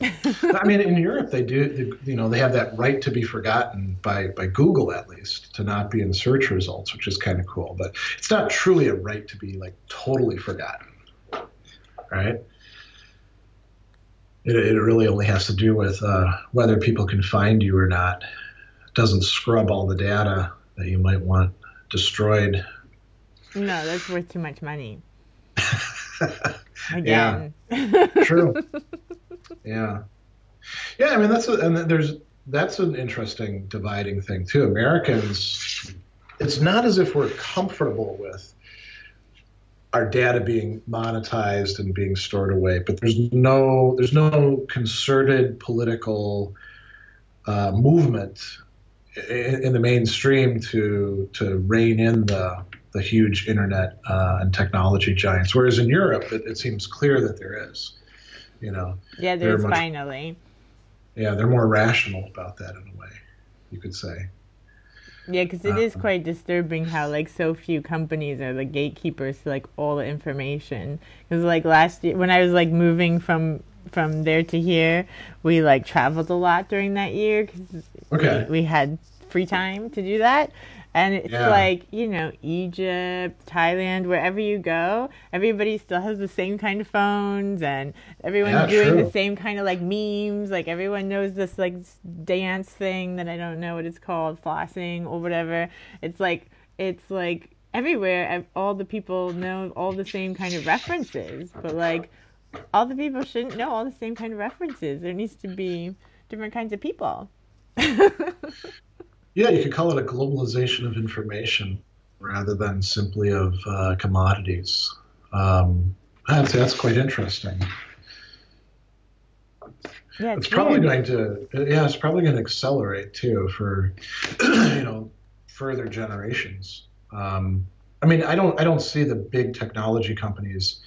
I mean, in Europe, they do, you know, they have that right to be forgotten by, by Google, at least, to not be in search results, which is kind of cool. But it's not truly a right to be like totally forgotten, right? It, it really only has to do with uh, whether people can find you or not. Doesn't scrub all the data that you might want destroyed. No, that's worth too much money. Again. Yeah, true. yeah, yeah. I mean, that's a, and there's that's an interesting dividing thing too. Americans, it's not as if we're comfortable with our data being monetized and being stored away, but there's no there's no concerted political uh, movement in, in, the mainstream to to rein in the the huge internet uh, and technology giants. Whereas in Europe, it, it seems clear that there is. You know. Yeah, there's much, finally. Yeah, they're more rational about that in a way, you could say. Yeah, because it uh, is quite disturbing how like so few companies are the gatekeepers to like all the information. Because like last year, when I was like moving from from there to here, we like traveled a lot during that year because okay. we, we had free time to do that. And it's yeah. like, you know, Egypt, Thailand, wherever you go, everybody still has the same kind of phones and everyone's yeah, doing true. the same kind of like memes. Like everyone knows this like dance thing that I don't know what it's called, flossing or whatever. It's like, it's like everywhere. All the people know all the same kind of references, but like all the people shouldn't know all the same kind of references. There needs to be different kinds of people. Yeah, you could call it a globalization of information rather than simply of uh, commodities. Um, that's, that's quite interesting. Yeah, it's, it's probably going to yeah, it's probably going to accelerate too for you know further generations. Um, I mean, I don't I don't see the big technology companies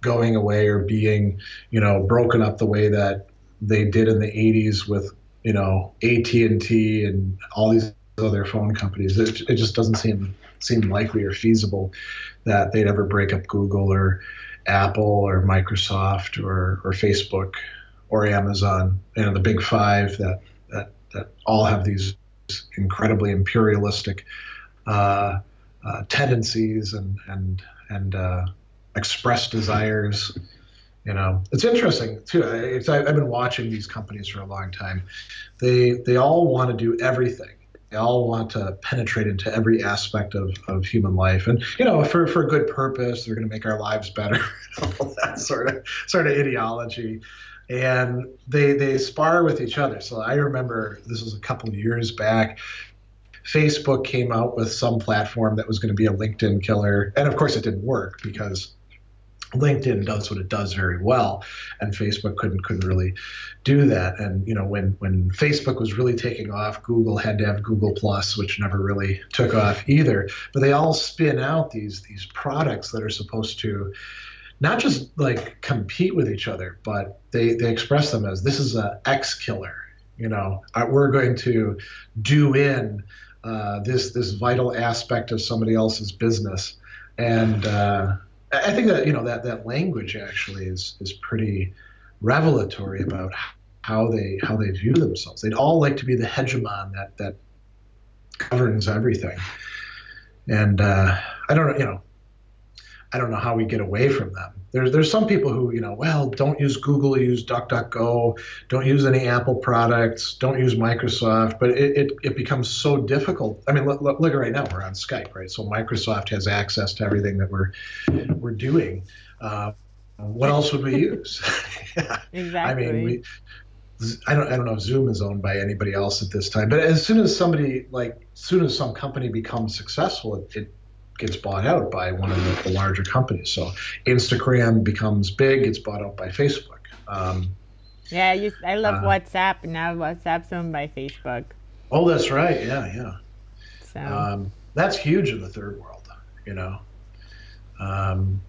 going away or being you know broken up the way that they did in the 80s with you know AT and T and all these other phone companies. It, it just doesn't seem seem likely or feasible that they'd ever break up Google or Apple or Microsoft or, or Facebook or Amazon, you know, the big five that, that, that all have these incredibly imperialistic uh, uh, tendencies and, and, and uh, express desires. You know, it's interesting too. It's, I've been watching these companies for a long time. They they all want to do everything they all want to penetrate into every aspect of, of human life and you know for, for a good purpose they're going to make our lives better all that sort of sort of ideology and they they spar with each other so i remember this was a couple of years back facebook came out with some platform that was going to be a linkedin killer and of course it didn't work because LinkedIn does what it does very well, and Facebook couldn't couldn't really do that. And you know, when when Facebook was really taking off, Google had to have Google Plus, which never really took off either. But they all spin out these these products that are supposed to not just like compete with each other, but they they express them as this is a X killer. You know, uh, we're going to do in uh, this this vital aspect of somebody else's business, and uh, I think that you know that that language actually is is pretty revelatory about how they how they view themselves. They'd all like to be the hegemon that that governs everything. And uh, I don't know, you know, I don't know how we get away from them. There's there's some people who you know, well, don't use Google, use DuckDuckGo, don't use any Apple products, don't use Microsoft. But it, it, it becomes so difficult. I mean, look, look, look right now we're on Skype, right? So Microsoft has access to everything that we're we're doing. Uh, what else would we use? Exactly. I mean, we. I don't, I don't know if Zoom is owned by anybody else at this time, but as soon as somebody like, as soon as some company becomes successful, it, it gets bought out by one of the, the, larger companies. So Instagram becomes big, gets bought out by Facebook. Um, yeah, you, I love uh, WhatsApp. Now WhatsApp's owned by Facebook. Oh, that's right. Yeah, yeah. So um, that's huge in the third world. You know. Um,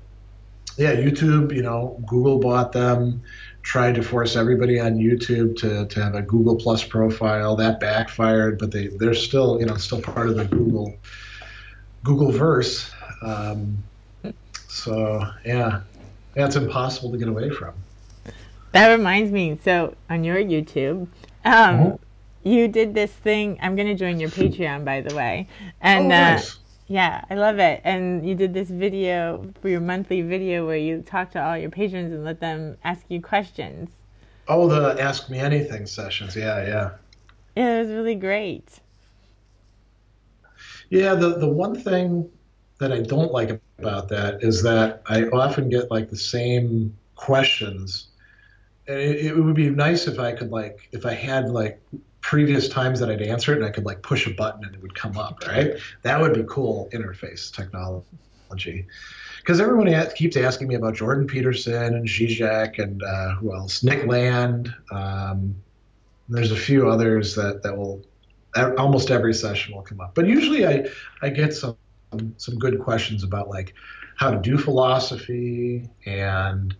yeah, YouTube. You know, Google bought them. Tried to force everybody on YouTube to, to have a Google Plus profile. That backfired, but they they're still you know still part of the Google Google Verse. Um, so yeah, that's impossible to get away from. That reminds me. So on your YouTube, um, mm-hmm. you did this thing. I'm going to join your Patreon, by the way. And oh, nice. uh, yeah, I love it. And you did this video for your monthly video where you talk to all your patrons and let them ask you questions. Oh, the Ask Me Anything sessions. Yeah, yeah. Yeah, it was really great. Yeah, the the one thing that I don't like about that is that I often get like the same questions. And it, it would be nice if I could like if I had like previous times that I'd answer it and I could like push a button and it would come up, right? That would be cool interface technology. Because everyone keeps asking me about Jordan Peterson and Zizek and uh, who else? Nick Land. Um, there's a few others that, that will almost every session will come up. But usually I, I get some some good questions about like how to do philosophy and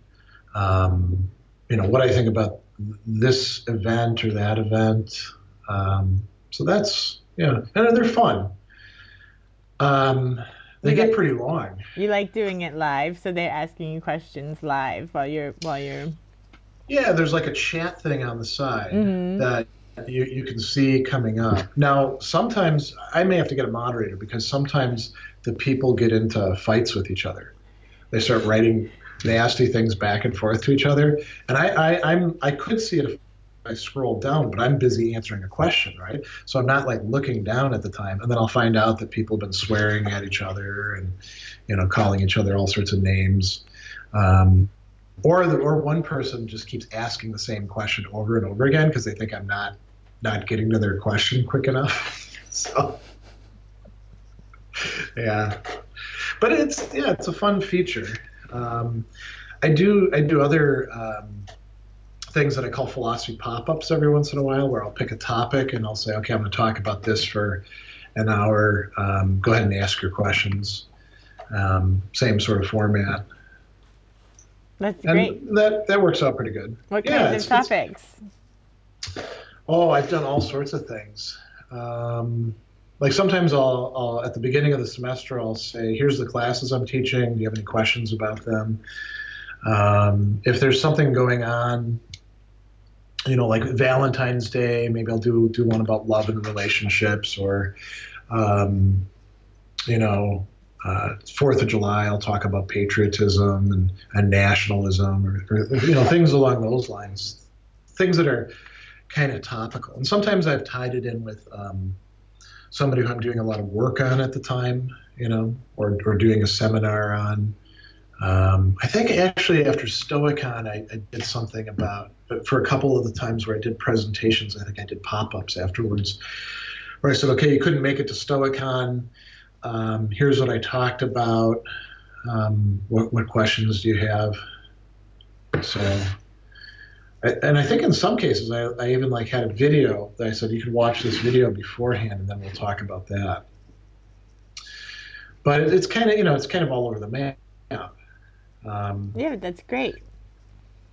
um, you know what I think about this event or that event. Um, so that's yeah, and they're fun. Um, they you get pretty long. You like doing it live, so they're asking you questions live while you're while you're. Yeah, there's like a chat thing on the side mm-hmm. that you, you can see coming up. Now, sometimes I may have to get a moderator because sometimes the people get into fights with each other. They start writing nasty things back and forth to each other, and I, I I'm I could see it if I scroll down, but I'm busy answering a question, right? So I'm not like looking down at the time, and then I'll find out that people have been swearing at each other and you know calling each other all sorts of names. Um, or or one person just keeps asking the same question over and over again because they think I'm not not getting to their question quick enough. so yeah, but it's yeah, it's a fun feature. Um, I do I do other um, things that I call philosophy pop-ups every once in a while, where I'll pick a topic and I'll say, okay, I'm going to talk about this for an hour. Um, go ahead and ask your questions. Um, same sort of format. That's and great. That that works out pretty good. What yeah, kinds of topics? Oh, I've done all sorts of things. Um, like sometimes I'll, I'll, at the beginning of the semester I'll say, "Here's the classes I'm teaching. Do you have any questions about them?" Um, if there's something going on, you know, like Valentine's Day, maybe I'll do do one about love and relationships, or um, you know, uh, Fourth of July, I'll talk about patriotism and, and nationalism, or, or you know, things along those lines, things that are kind of topical. And sometimes I've tied it in with um, somebody who I'm doing a lot of work on at the time, you know, or, or doing a seminar on. Um, I think actually after Stoicon, I, I, did something about, for a couple of the times where I did presentations, I think I did pop ups afterwards, where I said, okay, you couldn't make it to Stoicon. Um, here's what I talked about. Um, what, what questions do you have? So and I think in some cases I, I, even like had a video that I said you can watch this video beforehand and then we'll talk about that. But it's kind of you know it's kind of all over the map. Um, yeah, that's great.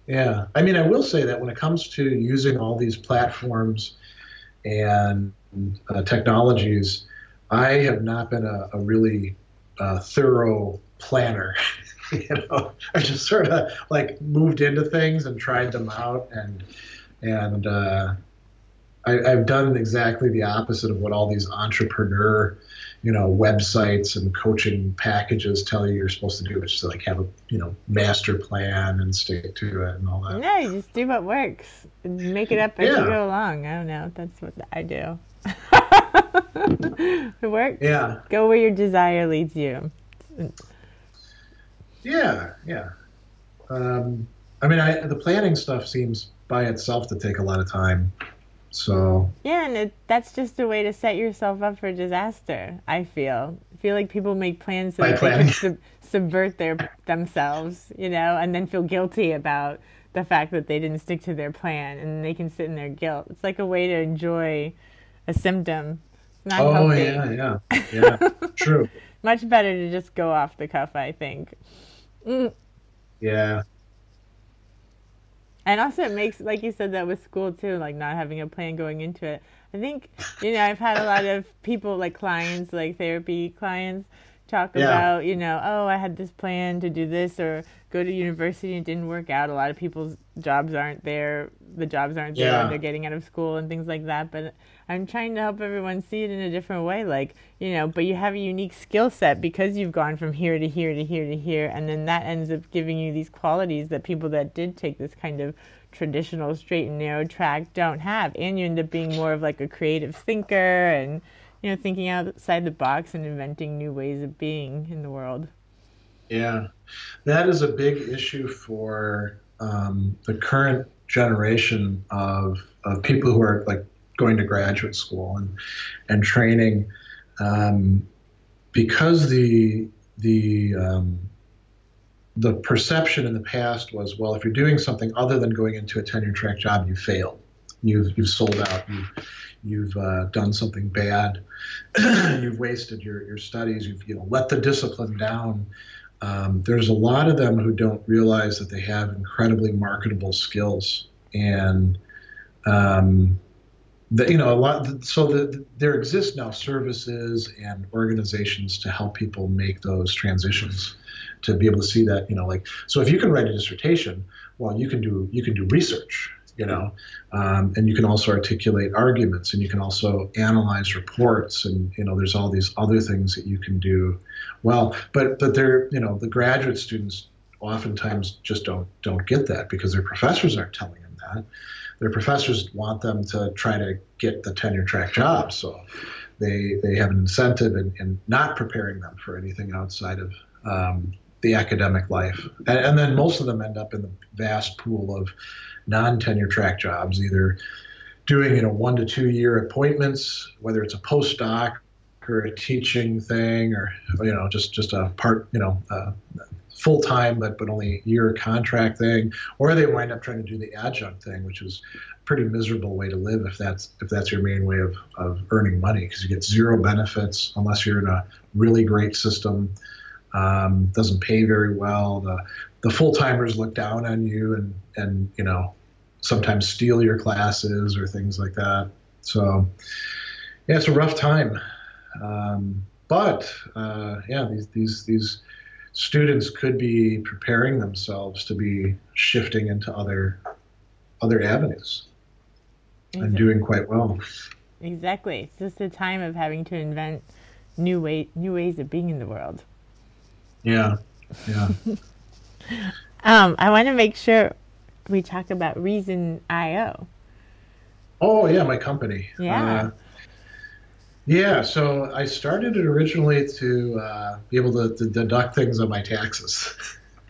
Yeah, I mean I will say that when it comes to using all these platforms and uh, technologies, I have not been a, a really uh, thorough planner. you know, I just sort of like moved into things and tried them out, and and uh, I, have done exactly the opposite of what all these entrepreneur, you know, websites and coaching packages tell you you're supposed to do, which is like have a you know master plan and stick to it and all that. No, you just do what works. Make it up as yeah. you go along. I don't know. That's what I do. it works. Yeah. Go where your desire leads you. Yeah, yeah. Um, I mean, I, the planning stuff seems by itself to take a lot of time. So yeah, and it, that's just a way to set yourself up for disaster. I feel. I feel like people make plans so that planning. they can sub- subvert their themselves, you know, and then feel guilty about the fact that they didn't stick to their plan, and they can sit in their guilt. It's like a way to enjoy a symptom. Not oh healthy. yeah, yeah, yeah. True. Much better to just go off the cuff, I think. Mm. Yeah. And also, it makes, like you said, that with school too, like not having a plan going into it. I think, you know, I've had a lot of people, like clients, like therapy clients, talk yeah. about, you know, oh, I had this plan to do this or go to university and it didn't work out. A lot of people's jobs aren't there. The jobs aren't there yeah. when they're getting out of school and things like that. But I'm trying to help everyone see it in a different way. Like, you know, but you have a unique skill set because you've gone from here to here to here to here. And then that ends up giving you these qualities that people that did take this kind of traditional straight and narrow track don't have. And you end up being more of like a creative thinker and, you know, thinking outside the box and inventing new ways of being in the world. Yeah, that is a big issue for um, the current generation of, of people who are like going to graduate school and and training um, because the the um, the perception in the past was well if you're doing something other than going into a tenure track job you failed. You've you've sold out. You've you've uh, done something bad. You've wasted your, your studies. You've you know let the discipline down. Um, there's a lot of them who don't realize that they have incredibly marketable skills and um, you know a lot so the, there exist now services and organizations to help people make those transitions to be able to see that you know like so if you can write a dissertation well you can do you can do research you know um, and you can also articulate arguments and you can also analyze reports and you know there's all these other things that you can do well. But but they're you know the graduate students oftentimes just don't don't get that because their professors aren't telling them that their professors want them to try to get the tenure track jobs. So they they have an incentive in, in not preparing them for anything outside of um, the academic life. And, and, then most of them end up in the vast pool of non tenure track jobs, either doing you know one to two year appointments, whether it's a postdoc or a teaching thing, or you know just just a part you know. Uh, full time but but only a year contract thing, or they wind up trying to do the adjunct thing, which is a pretty miserable way to live if that's if that's your main way of, of earning money because you get zero benefits unless you're in a really great system. Um, doesn't pay very well. The the full timers look down on you and and you know sometimes steal your classes or things like that. So, yeah, it's a rough time. Um, but uh, yeah, these these these students could be preparing themselves to be shifting into other other avenues exactly. and doing quite well. Exactly. It's just a time of having to invent new way new ways of being in the world. Yeah. Yeah. um, I want to make sure we talk about Reason IO. Oh yeah, my company. Yeah. Uh, yeah, so I started it originally to uh, be able to, to, deduct things on my taxes.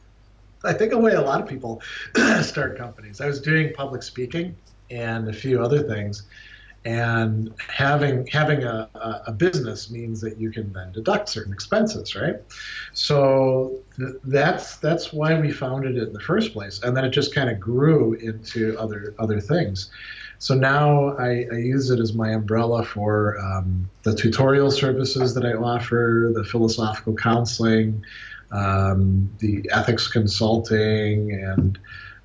I think the way a lot of people start companies. I was doing public speaking and a few other things, and having having a, a business means that you can then deduct certain expenses, right? So th- that's that's why we founded it in the first place, and then it just kind of grew into other other things. So now I, I, use it as my umbrella for um, the tutorial services that I offer, the philosophical counseling, um, the ethics consulting, and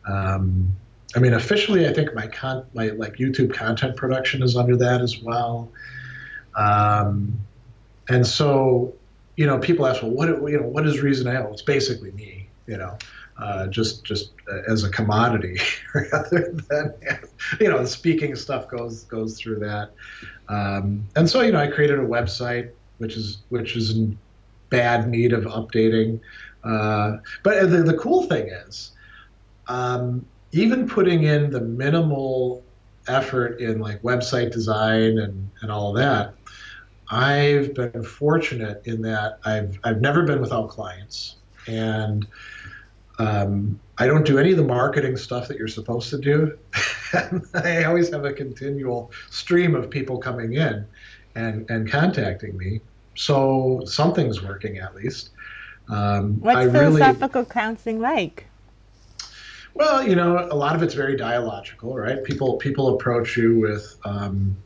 um, I mean officially I think my con- my like YouTube content production is under that as well. Um, and so you know people ask, well, what you know what is Reason IO? It's basically me, you know uh, just just as a commodity rather than you know the speaking stuff goes goes through that. Um, and so you know I created a website which is which is in bad need of updating. Uh, but the, the cool thing is um, even putting in the minimal effort in like website design and, and all that I've been fortunate in that I've I've never been without clients. And um, I don't do any of the marketing stuff that you're supposed to do. I always have a continual stream of people coming in and, and contacting me. So something's working at least. Um, What's I philosophical really, counseling like? Well, you know, a lot of it's very dialogical, right? People people approach you with um,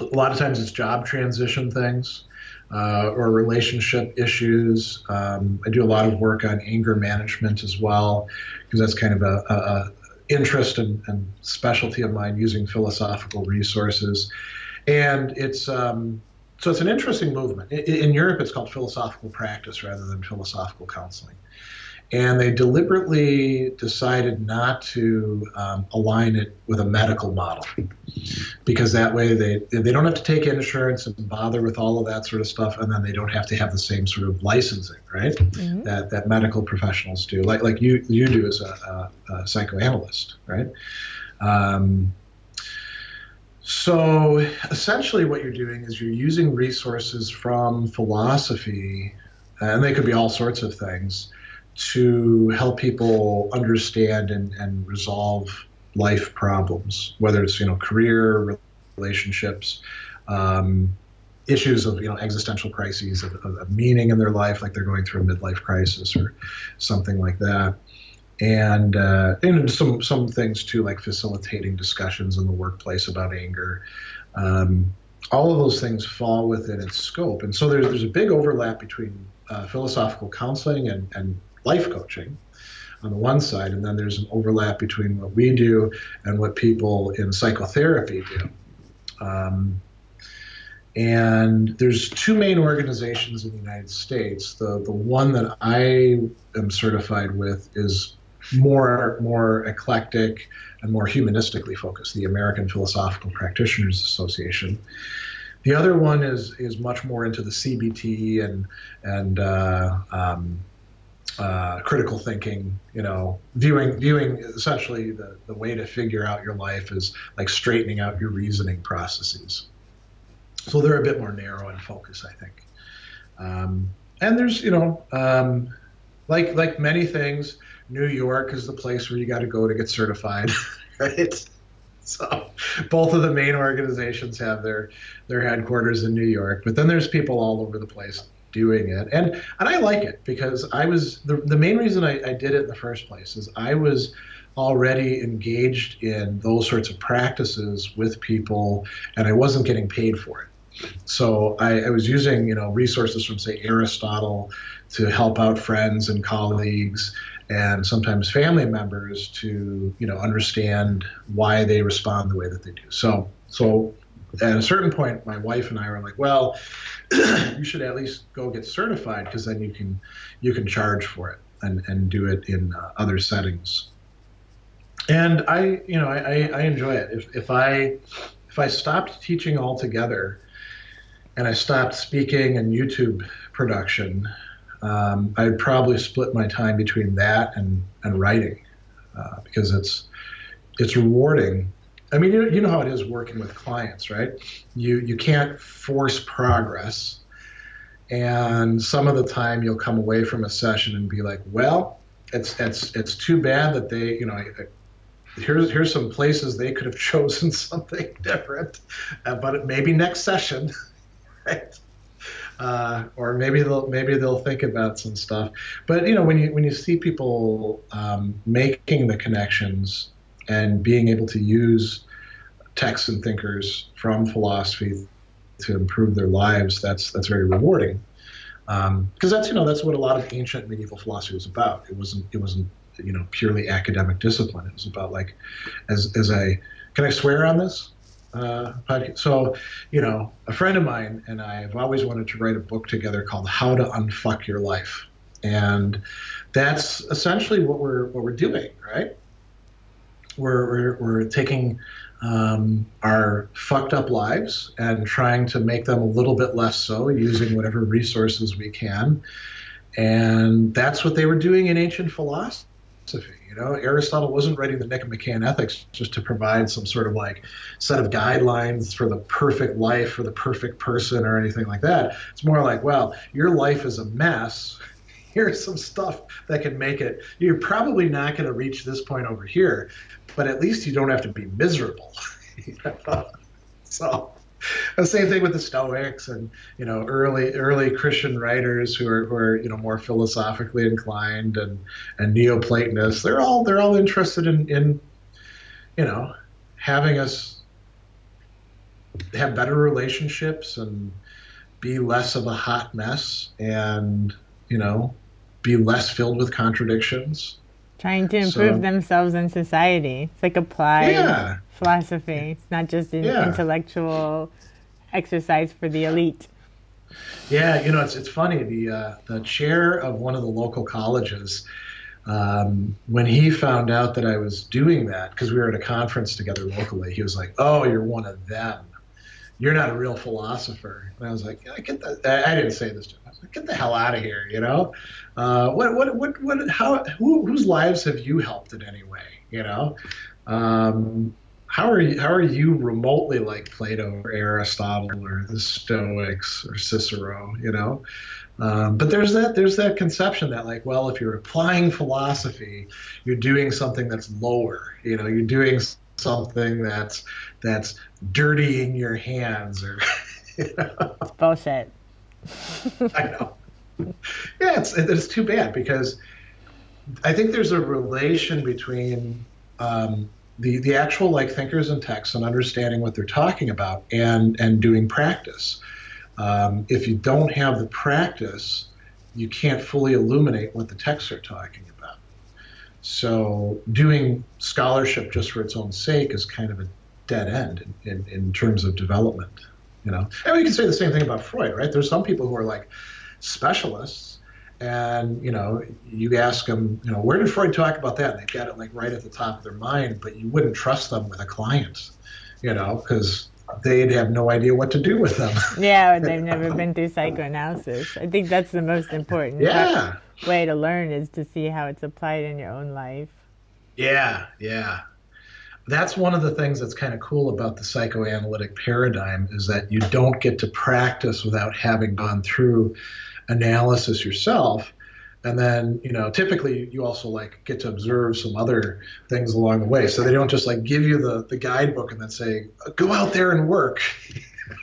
a lot of times it's job transition things uh, or relationship issues. Um, I do a lot of work on anger management as well, because that's kind of a, a, a interest and, and, specialty of mine using philosophical resources. And it's um, so it's an interesting movement. In, in Europe, it's called philosophical practice rather than philosophical counseling and they deliberately decided not to um, align it with a medical model. Because that way they they don't have to take insurance and bother with all of that sort of stuff and then they don't have to have the same sort of licensing right? Mm-hmm. that that medical professionals do. Like like you you do as a, a, a psychoanalyst right? Um, so essentially what you're doing is you're using resources from philosophy and they could be all sorts of things to help people understand and, and resolve life problems, whether it's you know career, relationships, um, issues of you know existential crises of, of, meaning in their life, like they're going through a midlife crisis or something like that, and uh, and some some things too, like facilitating discussions in the workplace about anger. Um, all of those things fall within its scope, and so there's there's a big overlap between uh, philosophical counseling and, and life coaching on the one side, and then there's an overlap between what we do and what people in psychotherapy do. Um, and there's two main organizations in the United States. The the one that I am certified with is more more eclectic and more humanistically focused, the American Philosophical Practitioners Association. The other one is is much more into the CBT and and uh, um, uh, critical thinking, you know, viewing viewing essentially the, the way to figure out your life is like straightening out your reasoning processes. So they're a bit more narrow in focus, I think. Um, and there's, you know, um, like like many things, New York is the place where you got to go to get certified, right? So both of the main organizations have their their headquarters in New York, but then there's people all over the place doing it and and i like it because i was the, the main reason I, I did it in the first place is i was already engaged in those sorts of practices with people and i wasn't getting paid for it so I, I, was using you know resources from say aristotle to help out friends and colleagues and sometimes family members to you know understand why they respond the way that they do. So so at a certain point, my wife and I were like, well, you should at least go get certified because then you can you can charge for it and, and do it in uh, other settings. And I, you know, I, I enjoy it. If, if I if I stopped teaching altogether and I stopped speaking and YouTube production, um, I'd probably split my time between that and, and writing uh, because it's it's rewarding I mean, you, you know how it is working with clients, right? You you can't force progress, and some of the time you'll come away from a session and be like, well, it's it's it's too bad that they, you know, here's here's some places they could have chosen something different, uh, but maybe next session, right? Uh, or maybe they'll maybe they'll think about some stuff. But you know, when you when you see people um, making the connections and being able to use texts and thinkers from philosophy to improve their lives, that's that's very rewarding. Because um, that's you know that's what a lot of ancient medieval philosophy was about. It wasn't it wasn't you know purely academic discipline. It was about like as as I can I swear on this uh. So you know a friend of mine and I have always wanted to write a book together called How to Unfuck Your Life, and that's essentially what we're what we're doing, right? We're, we're, we're taking um, our fucked up lives and trying to make them a little bit less so using whatever resources we can. And that's what they were doing in ancient philosophy. You know, Aristotle wasn't writing the Nicomachean Ethics just to provide some sort of like set of guidelines for the perfect life for the perfect person or anything like that. It's more like, well, your life is a mess here's some stuff that can make it. You're probably not going to reach this point over here, but at least you don't have to be miserable. so the same thing with the Stoics and you know early early Christian writers who are, who are you know more philosophically inclined and and Neoplatonists. They're all they're all interested in in you know having us have better relationships and be less of a hot mess and you know be less filled with contradictions trying to improve so, themselves in society. It's like applied yeah. philosophy. It's not just an yeah. intellectual exercise for the elite. Yeah, you know, it's it's funny. The uh, the chair of one of the local colleges, um, when he found out that I was doing that, because we were at a conference together locally, he was like, "Oh, you're one of them. You're not a real philosopher." And I was like, "I get that." I didn't say this to him get the hell out of here, you know? Uh, what, what, what, what, how, who, whose lives have you helped in any way, you know? Um, how are you, how are you remotely like Plato or Aristotle or the Stoics or Cicero, you know? Um, but there's that there's that conception that like well if you're applying philosophy you're doing something that's lower you know you're doing something that's that's dirtying your hands or you know? bullshit I know. Yeah, it's it's too bad because I think there's a relation between um, the the actual like thinkers and texts and understanding what they're talking about and and doing practice. Um, if you don't have the practice, you can't fully illuminate what the texts are talking about. So doing scholarship just for its own sake is kind of a dead end in, in, in terms of development. You know, and we can say the same thing about Freud, right? There's some people who are like specialists, and you know, you ask them, you know, where did Freud talk about that? And they've got it like right at the top of their mind, but you wouldn't trust them with a client, you know, because they'd have no idea what to do with them. yeah, they've never been through psychoanalysis. I think that's the most important yeah. way to learn is to see how it's applied in your own life. Yeah, yeah that's one of the things that's kind of cool about the psychoanalytic paradigm is that you don't get to practice without having gone through analysis yourself. And then you know typically you also like get to observe some other things along the way. So they don't just like give you the the guidebook and then say go out there and work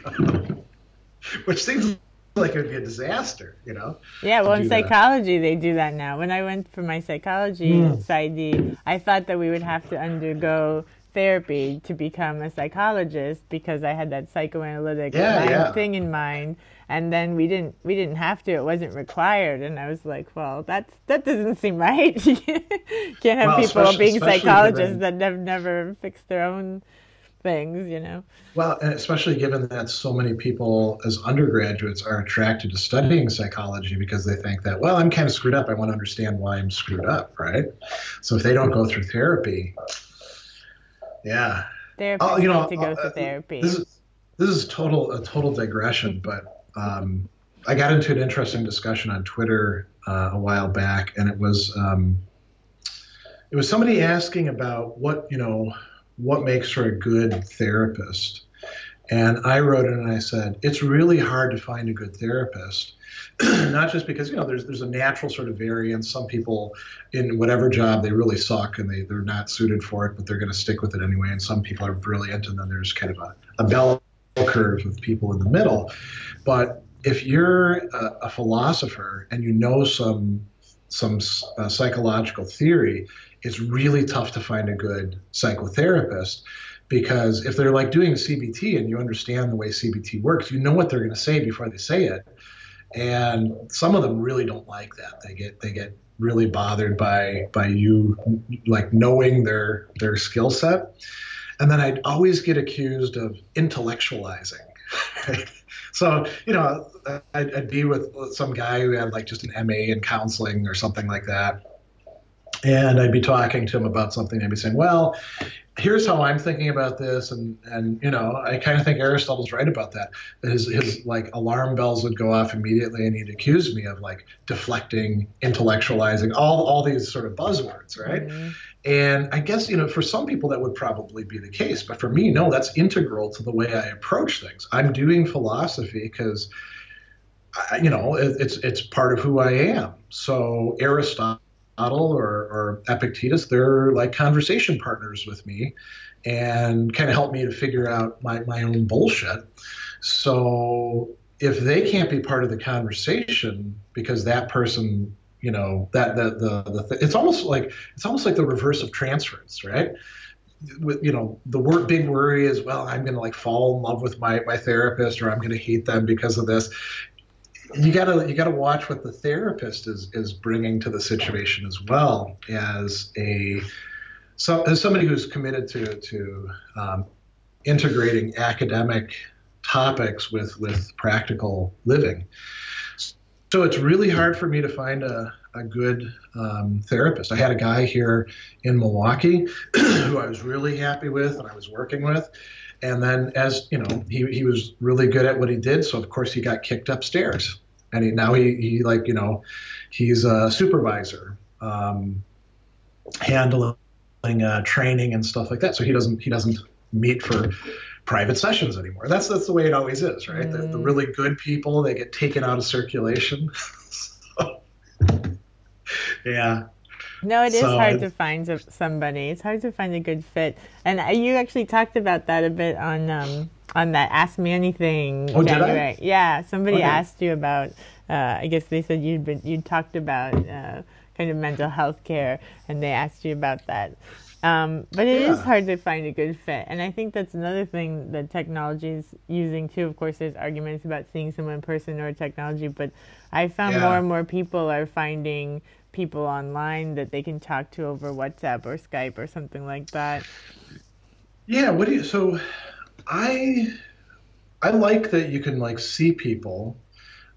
which seems like it would be a disaster, you know? Yeah, well, in psychology, that. they do that now. When I went for my psychology mm. I thought that we would have to undergo therapy to become a psychologist because I had that psychoanalytic yeah, yeah. thing in mind. and then we didn't we didn't have to. It wasn't required, and I was like, well, that's that doesn't seem right. You can't have Well, people being psychologists given- that have never fixed their own things, you know. Well, and especially given that so many people as undergraduates are attracted to studying psychology because they think that, well, I'm kind of screwed up. I want to understand why I'm screwed up, right? So if they don't go through therapy, yeah. Therapists Oh, you know, to go uh, to therapy. This is this is total a total digression, but um, I got into an interesting discussion on Twitter uh, a while back, and it was um, it was somebody asking about what you know what makes for a good therapist, and I wrote it and I said it's really hard to find a good therapist. Not just because you know there's there's a natural sort of variance. Some people in whatever job they really suck and they they're not suited for it, but they're going to stick with it anyway. And some people are brilliant, and then there's kind of a, a bell curve of people in the middle. But if you're a, a philosopher and you know some some uh, psychological theory, it's really tough to find a good psychotherapist because if they're like doing CBT and you understand the way CBT works, you know what they're going to say before they say it. And some of them really don't like that. They get they get really bothered by by you like knowing their their skill set. And then I'd always get accused of intellectualizing. So, you know, I'd, I'd be with some guy who had like just an MA in counseling or something like that. And I'd be talking to him about something. I'd be saying, well, here's how I'm thinking about this. And, and you know, I kind of think Aristotle's right about that. His, his like alarm bells would go off immediately and he'd accuse me of like deflecting, intellectualizing, all, all these sort of buzzwords, right? Mhm. And I guess, you know, for some people that would probably be the case. But for me, no, that's integral to the way I approach things. I'm doing philosophy because, you know, it, it's, it's part of who I am. So Aristotle or, or Epictetus, they're like conversation partners with me and kind of help me to figure out my, my own bullshit. So if they can't be part of the conversation because that person you know that the the, the it's almost like it's almost like the reverse of transference right with you know the big worry is well i'm going to like fall in love with my my therapist or i'm going to hate them because of this you got to you got to watch what the therapist is is bringing to the situation as well as a so as somebody who's committed to to um, integrating academic topics with with practical living so it's really hard for me to find a, a good um, therapist. I had a guy here in Milwaukee who I was really happy with and I was working with. And then, as you know, he, he was really good at what he did. So, of course, he got kicked upstairs. And he, now he, he, like, you know, he's a supervisor, um, handling uh, training and stuff like that. So he doesn't, he doesn't meet for private sessions anymore. That's that's the way it always is, right? The, the Mm. really good people they get taken out of circulation. So, yeah, No, it is So hard to find somebody. It's hard to find a good fit. And uh, you actually talked about that a bit on um, on that Ask Me Anything. Oh, did I? January. Yeah, somebody Okay. asked you about. Uh, I guess they said you'd been you talked about uh, kind of mental health care, and they asked you about that. Um, but it is Yeah. hard to find a good fit, and I think that's another thing that technology is using too. Of course, there's arguments about seeing someone in person or technology, but I found Yeah. more and more people are finding people online that they can talk to over WhatsApp or Skype or something like that. yeah. What do you? So, I I like that you can like see people.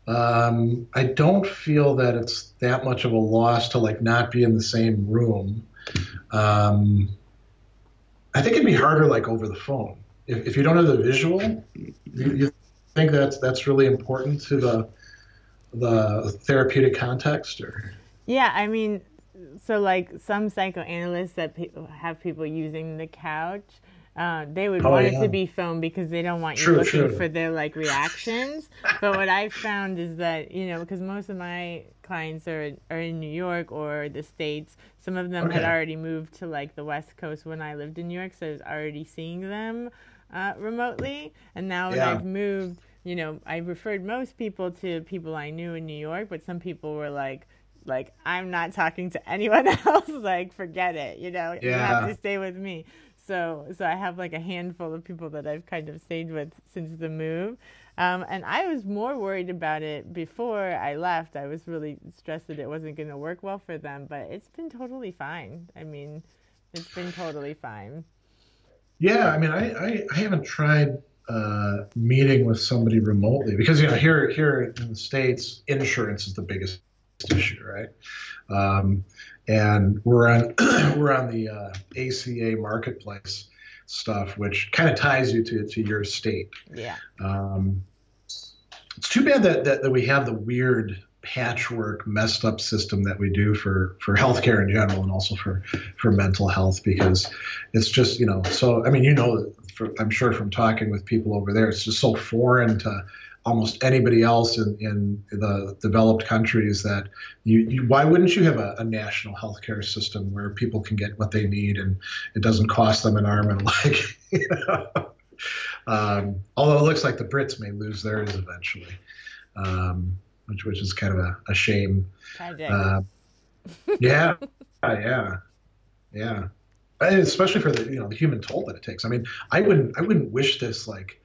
Um, I don't feel that it's that much of a loss to like not be in the same room. Um, I think it'd be harder like over the phone if, if you don't have the visual. You, you think that's that's really important to the the therapeutic context, or Yeah, I mean, so like some psychoanalysts that pe- have people using the couch, uh, they would Oh, want it to be filmed because they don't want you True, looking true. for their like reactions. but what I've found is that you know because most of my clients are are in New York or the states. Some of them had already moved to like the West Coast when I lived in New York, so I was already seeing them uh, remotely. And now when Yeah. I've moved, you know, I referred most people to people I knew in New York, but some people were like, like I'm not talking to anyone else. like, forget it. You know, you have to stay with me. So, so I have like a handful of people that I've kind of stayed with since the move. Um, and I was more worried about it before I left. I was really stressed that it wasn't going to work well for them, but it's been totally fine. I mean, it's been totally fine. Yeah, I mean, I, I, I haven't tried uh, meeting with somebody remotely because you know here here in the states, insurance is the biggest issue, right? Um, and we're on we're on the uh, ACA marketplace stuff, which kind of ties you to to your state. Yeah. Um, it's too bad that, that that we have the weird patchwork messed up system that we do for for healthcare in general and also for for mental health because it's just you know so i mean you know for, i'm sure from talking with people over there it's just so foreign to almost anybody else in, in the developed countries that you, you why wouldn't you have a, a, national healthcare system where people can get what they need and it doesn't cost them an arm and a leg you know? um, although it looks like the brits may lose theirs eventually um, which which is kind of a, a shame. Uh, yeah yeah yeah. And especially for the you know the human toll that it takes. I mean i wouldn't i wouldn't wish this like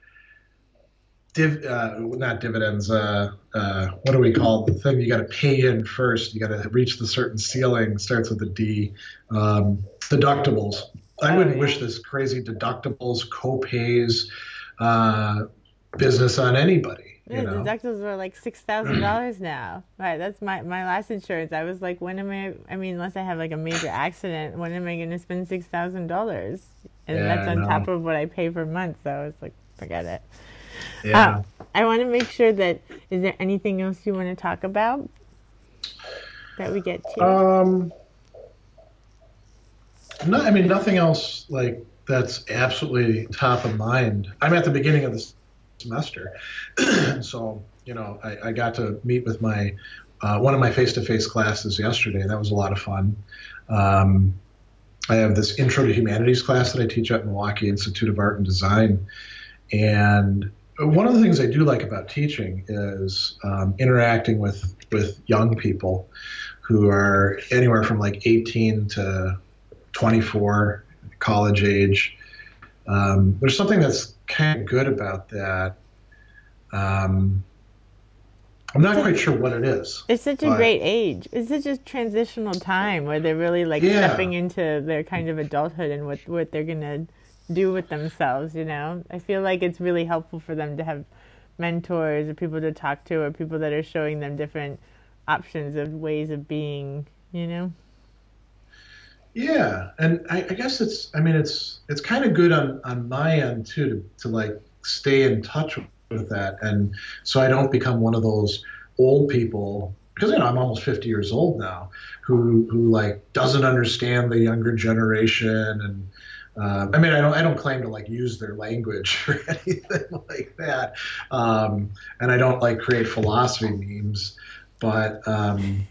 div, uh, not dividends. Uh, uh, what do we call the thing? You got to pay in first. You got to reach the certain ceiling. Starts with a D. Um, deductibles. I oh, wouldn't wish this crazy deductibles, co-pays, uh, business on anybody. Yeah, you know? deductibles are like six thousand dollars now. Right, that's my my last insurance. I was like, when am I? I mean, unless I have like a major accident, when am I going to spend six thousand dollars? And yeah, that's on top of what I pay per month. So I was like, forget it. Yeah. Uh, I want to make sure that is there anything else you want to talk about that we get to? Um, no, I mean nothing else like that's absolutely top of mind. I'm at the beginning of the semester, so you know I, I, got to meet with my uh, one of my face-to-face classes yesterday, that was a lot of fun. Um, I have this Intro to Humanities class that I teach at Milwaukee Institute of Art and Design, and one of the things I do like about teaching is um, interacting with with young people who are anywhere from like 18 to 24, college age. Um, there's something that's kind of good about that. Um, I'm not quite sure what it is. It's such a great age. It's such a transitional time where they're really like yeah. stepping into their kind of adulthood and what what they're gonna do with themselves, you know? I feel like it's really helpful for them to have mentors or people to talk to or people that are showing them different options of ways of being, you know? Yeah, and I, I guess it's I mean it's it's kind of good on on my end too to, to like stay in touch with that and so I don't become one of those old people because you know I'm almost 50 years old now who who like doesn't understand the younger generation and uh, I mean, I don't, I don't claim to like use their language or anything like that, um, and I don't like create philosophy memes. But um,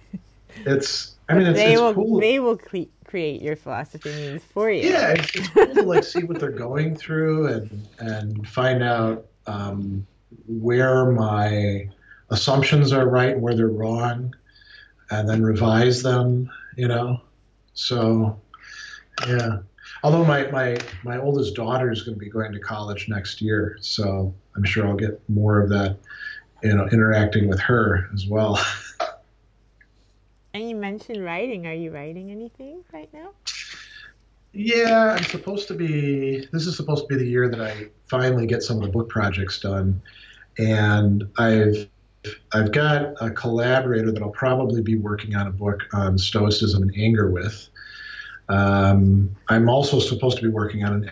it's, I mean, it's, they it's will, cool. They will cre- create your philosophy memes for you. Yeah, it's, it's cool to like see what they're going through and and find out um, where my assumptions are right and where they're wrong, and then revise them. You know, so yeah although my, my, my oldest daughter is going to be going to college next year, so I'm sure I'll get more of that, you know, interacting with her as well. And you mentioned writing. Are you writing anything right now? Yeah, I'm supposed to be. This is supposed to be the year that I finally get some of the book projects done, and I've I've got a collaborator that I'll probably be working on a book on Stoicism and anger with. Um, I'm also supposed to be working on an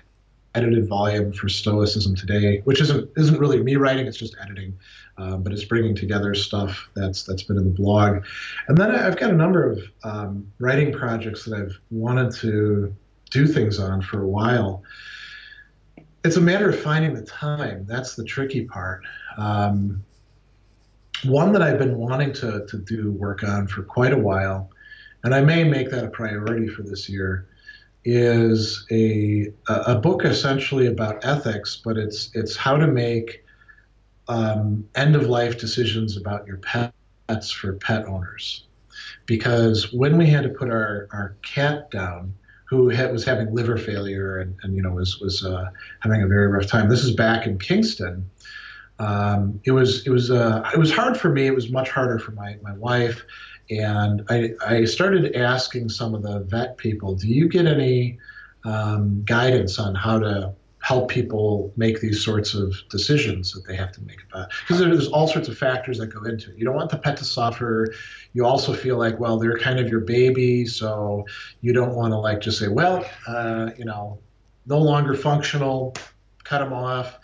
edited volume for Stoicism today, which isn't isn't really me writing; it's just editing, um, but it's bringing together stuff that's that's been in the blog. And then I've got a number of um, writing projects that I've wanted to do things on for a while. It's a matter of finding the time. That's the tricky part. Um, one that I've been wanting to to do work on for quite a while and I may make that a priority for this year, is a a book essentially about ethics, but it's it's how to make um, end of life decisions about your pets for pet owners. Because when we had to put our, our cat down, who had, was having liver failure and, and you know was was uh, having a very rough time. This is back in Kingston. Um, it was it was uh, it was hard for me. It was much harder for my my wife, and I I started asking some of the vet people, do you get any um, guidance on how to help people make these sorts of decisions that they have to make about because there's all sorts of factors that go into it. You don't want the pet to suffer. You also feel like, well, they're kind of your baby, so you don't want to like just say, well, uh, you know, no longer functional, cut them off.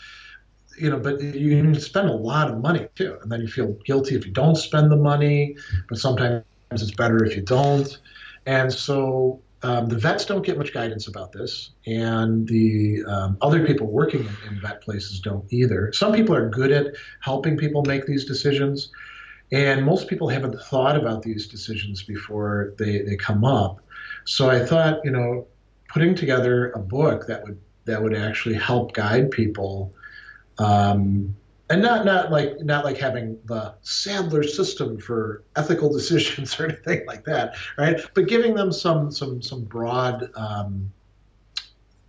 You know, but you can spend a lot of money too, and then you feel guilty if you don't spend the money. But sometimes it's better if you don't. And so um, the vets don't get much guidance about this, and the um, other people working in, in, vet places don't either. Some people are good at helping people make these decisions, and most people haven't thought about these decisions before they, they come up. So I thought, you know, putting together a book that would that would actually help guide people um, and not not like not like having the Sadler system for ethical decisions or anything like that, right? But giving them some some some broad um,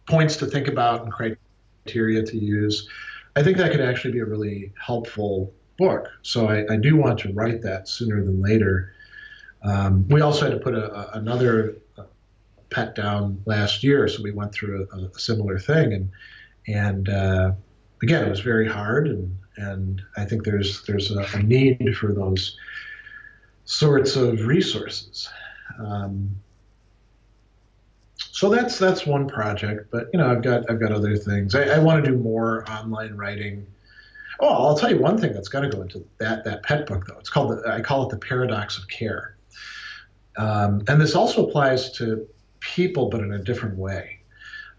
points to think about and criteria to use. I think that could actually be a really helpful book. So I, I do want to write that sooner than later. Um, we also had to put a, a, another uh, pet down last year, so we went through a, a similar thing, and and uh, again, it was very hard and and I think there's there's a, a need for those sorts of resources. Um, so that's that's one project, but you know I've got I've got other things. I, I want to do more online writing. Oh, I'll tell you one thing that's got to go into that that pet book though. It's called the, I call it the paradox of care, um, and this also applies to people, but in a different way.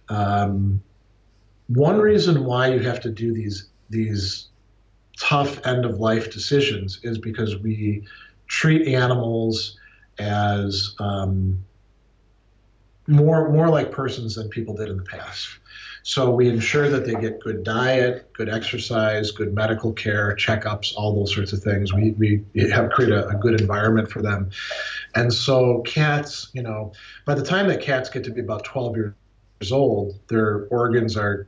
Um, one reason why you have to do these these tough end of life decisions is because we treat animals as um, more more like persons than people did in the past. So we ensure that they get good diet, good exercise, good medical care, checkups, all those sorts of things. We, we have created a, a good environment for them. And so cats, you know, by the time that cats get to be about 12 years old, their organs are,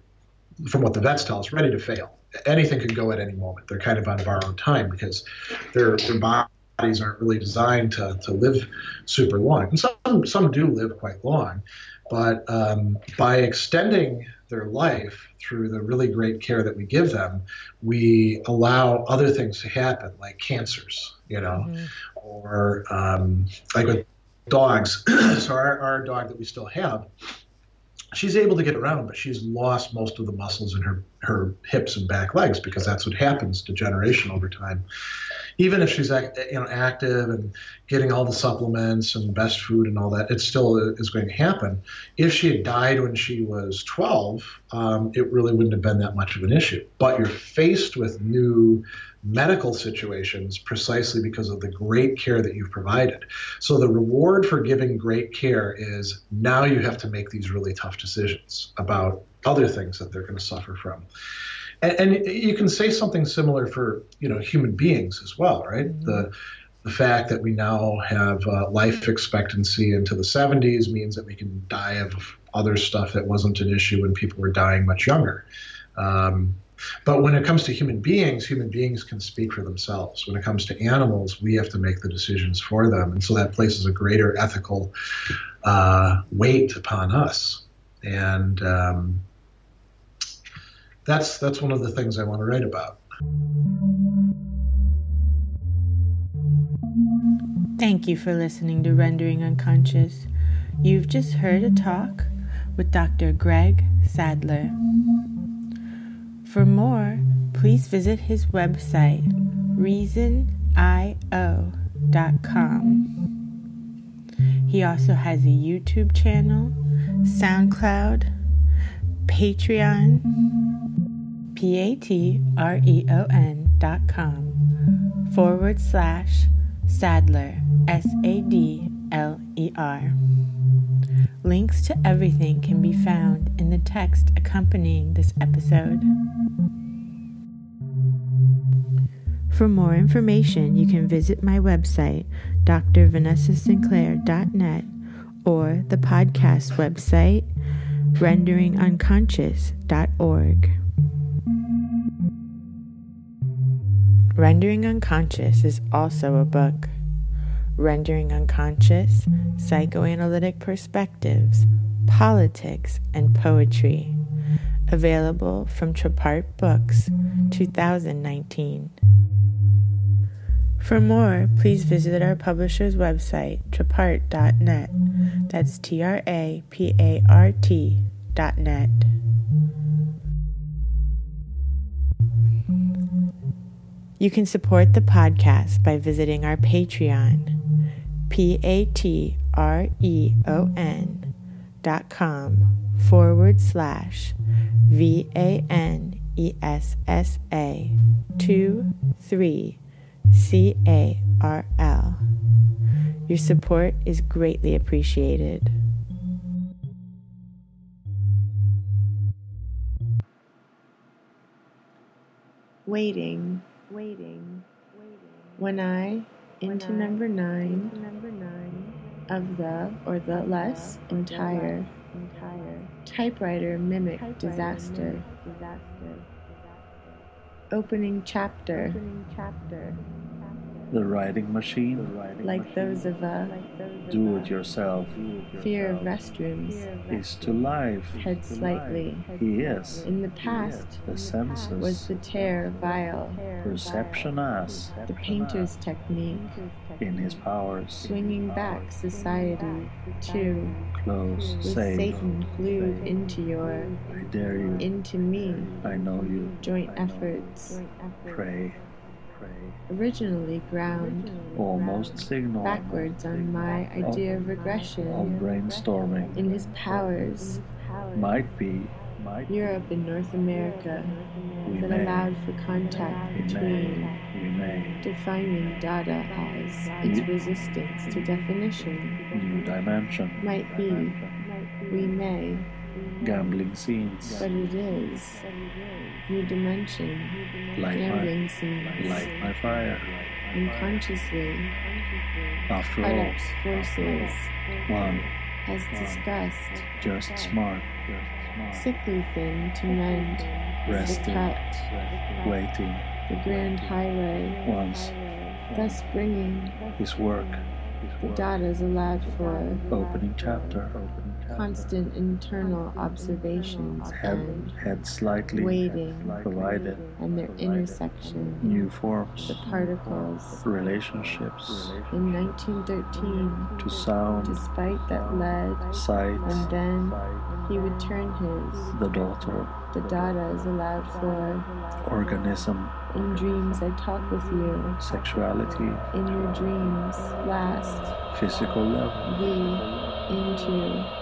from what the vets tell us, ready to fail anything could go at any moment. They're kind of on borrowed time because their their bodies aren't really designed to, to live super long. And some some do live quite long, but um, by extending their life through the really great care that we give them, we allow other things to happen, like cancers, you know, mm-hmm. or um, like with dogs. so our, our dog that we still have she's able to get around, but she's lost most of the muscles in her, her hips and back legs because that's what happens degeneration over time. Even if she's you know active and getting all the supplements and best food and all that, it still is going to happen. If she had died when she was 12, um, it really wouldn't have been that much of an issue. But you're faced with new medical situations precisely because of the great care that you've provided. So the reward for giving great care is now you have to make these really tough decisions about other things that they're going to suffer from. And, and you can say something similar for you know human beings as well, right? Mm-hmm. The the fact that we now have uh, life expectancy into the 70s means that we can die of other stuff that wasn't an issue when people were dying much younger. Um, but when it comes to human beings, human beings can speak for themselves. When it comes to animals, we have to make the decisions for them. And so that places a greater ethical uh, weight upon us. And um, that's, that's one of the things I want to write about. Thank you for listening to Rendering Unconscious. You've just heard a talk with Dr. Greg Sadler. For more, please visit his website, reasonio.com. He also has a YouTube channel, SoundCloud, Patreon, P A T R E O N dot com forward slash Sadler, S A D L E R. Links to everything can be found in the text accompanying this episode. For more information, you can visit my website, drvanessasinclair.net, or the podcast website, renderingunconscious.org. Rendering Unconscious is also a book. Rendering Unconscious, Psychoanalytic Perspectives, Politics, and Poetry. Available from Trapart Books, 2019. For more, please visit our publisher's website, trapart.net. That's T R A P A R T dot net. You can support the podcast by visiting our Patreon, P A T R E O N dot com forward slash V A N E S S A 2 3 C A R L. Your support is greatly appreciated. Waiting, waiting, waiting. When I, into number nine, number nine of the or the less entire, entire typewriter mimic disaster. disaster. Opening chapter. Opening chapter the writing machine, like those of uh, a do it yourself, fear of restrooms, is to life. Head slightly. He is. In the past, the senses. was the tear vile, perception as the painter's technique, in his powers, swinging back society to close, with save. Satan glued into your, I dare you, into me, I know you, joint efforts, pray originally ground almost signal backwards on my idea of regression. Of brainstorming. In his powers. Might be might Europe and North America we that may, allowed for contact we between we may. defining data as its resistance to definition. New dimension. Might be. We may gambling scenes. But it is. New dimension. Light gambling my, scenes. light my fire. Unconsciously. After all forces one as discussed. just smart. Sickly thing to mend resting cut. Waiting. The grand highway. Once. Thus bringing his work. the datas allowed for. Opening chapter constant internal observations and head slightly waiting provided and their intersection new forms the particles relationships in 1913 to sound despite that led sight and then he would turn his the daughter the data is allowed for organism in dreams. I talk with you sexuality in your dreams last physical level the into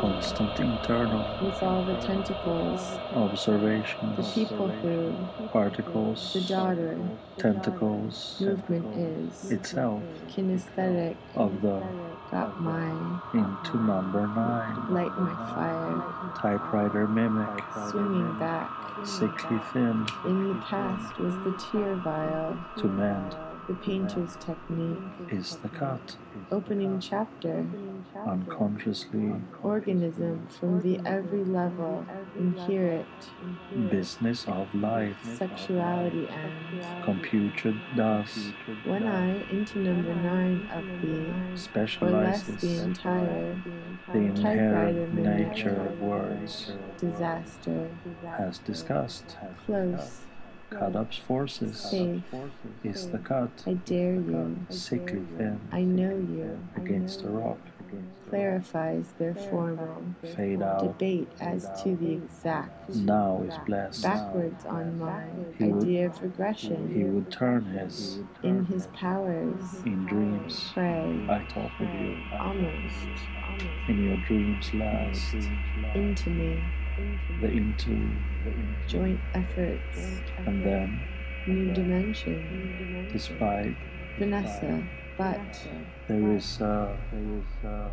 constant internal with all the tentacles observations the people who particles the daughter tentacles movement is itself kinesthetic of the got my into number nine. light my fire typewriter mimic. swinging back. Sickly thin. In the past was the tear vial. To mend the painter's technique is the cut. Opening chapter unconsciously organism from the every level inherent business of life. sexuality and computed thus when I into number nine of the or less the entire the inherent nature of words. disaster as discussed. Has close cut up's forces. Safe is the cut. I dare you. sickly thin. I know you. Against the rock. Clarifies their formal fade out. Debate as to the exact now is blessed. backwards on my idea of regression. he would turn his in his powers. in dreams. Pray. I talk with you. Almost. In your dreams last. Into me the into joint efforts and then new dimension. despite Vanessa but there is uh, there is uh,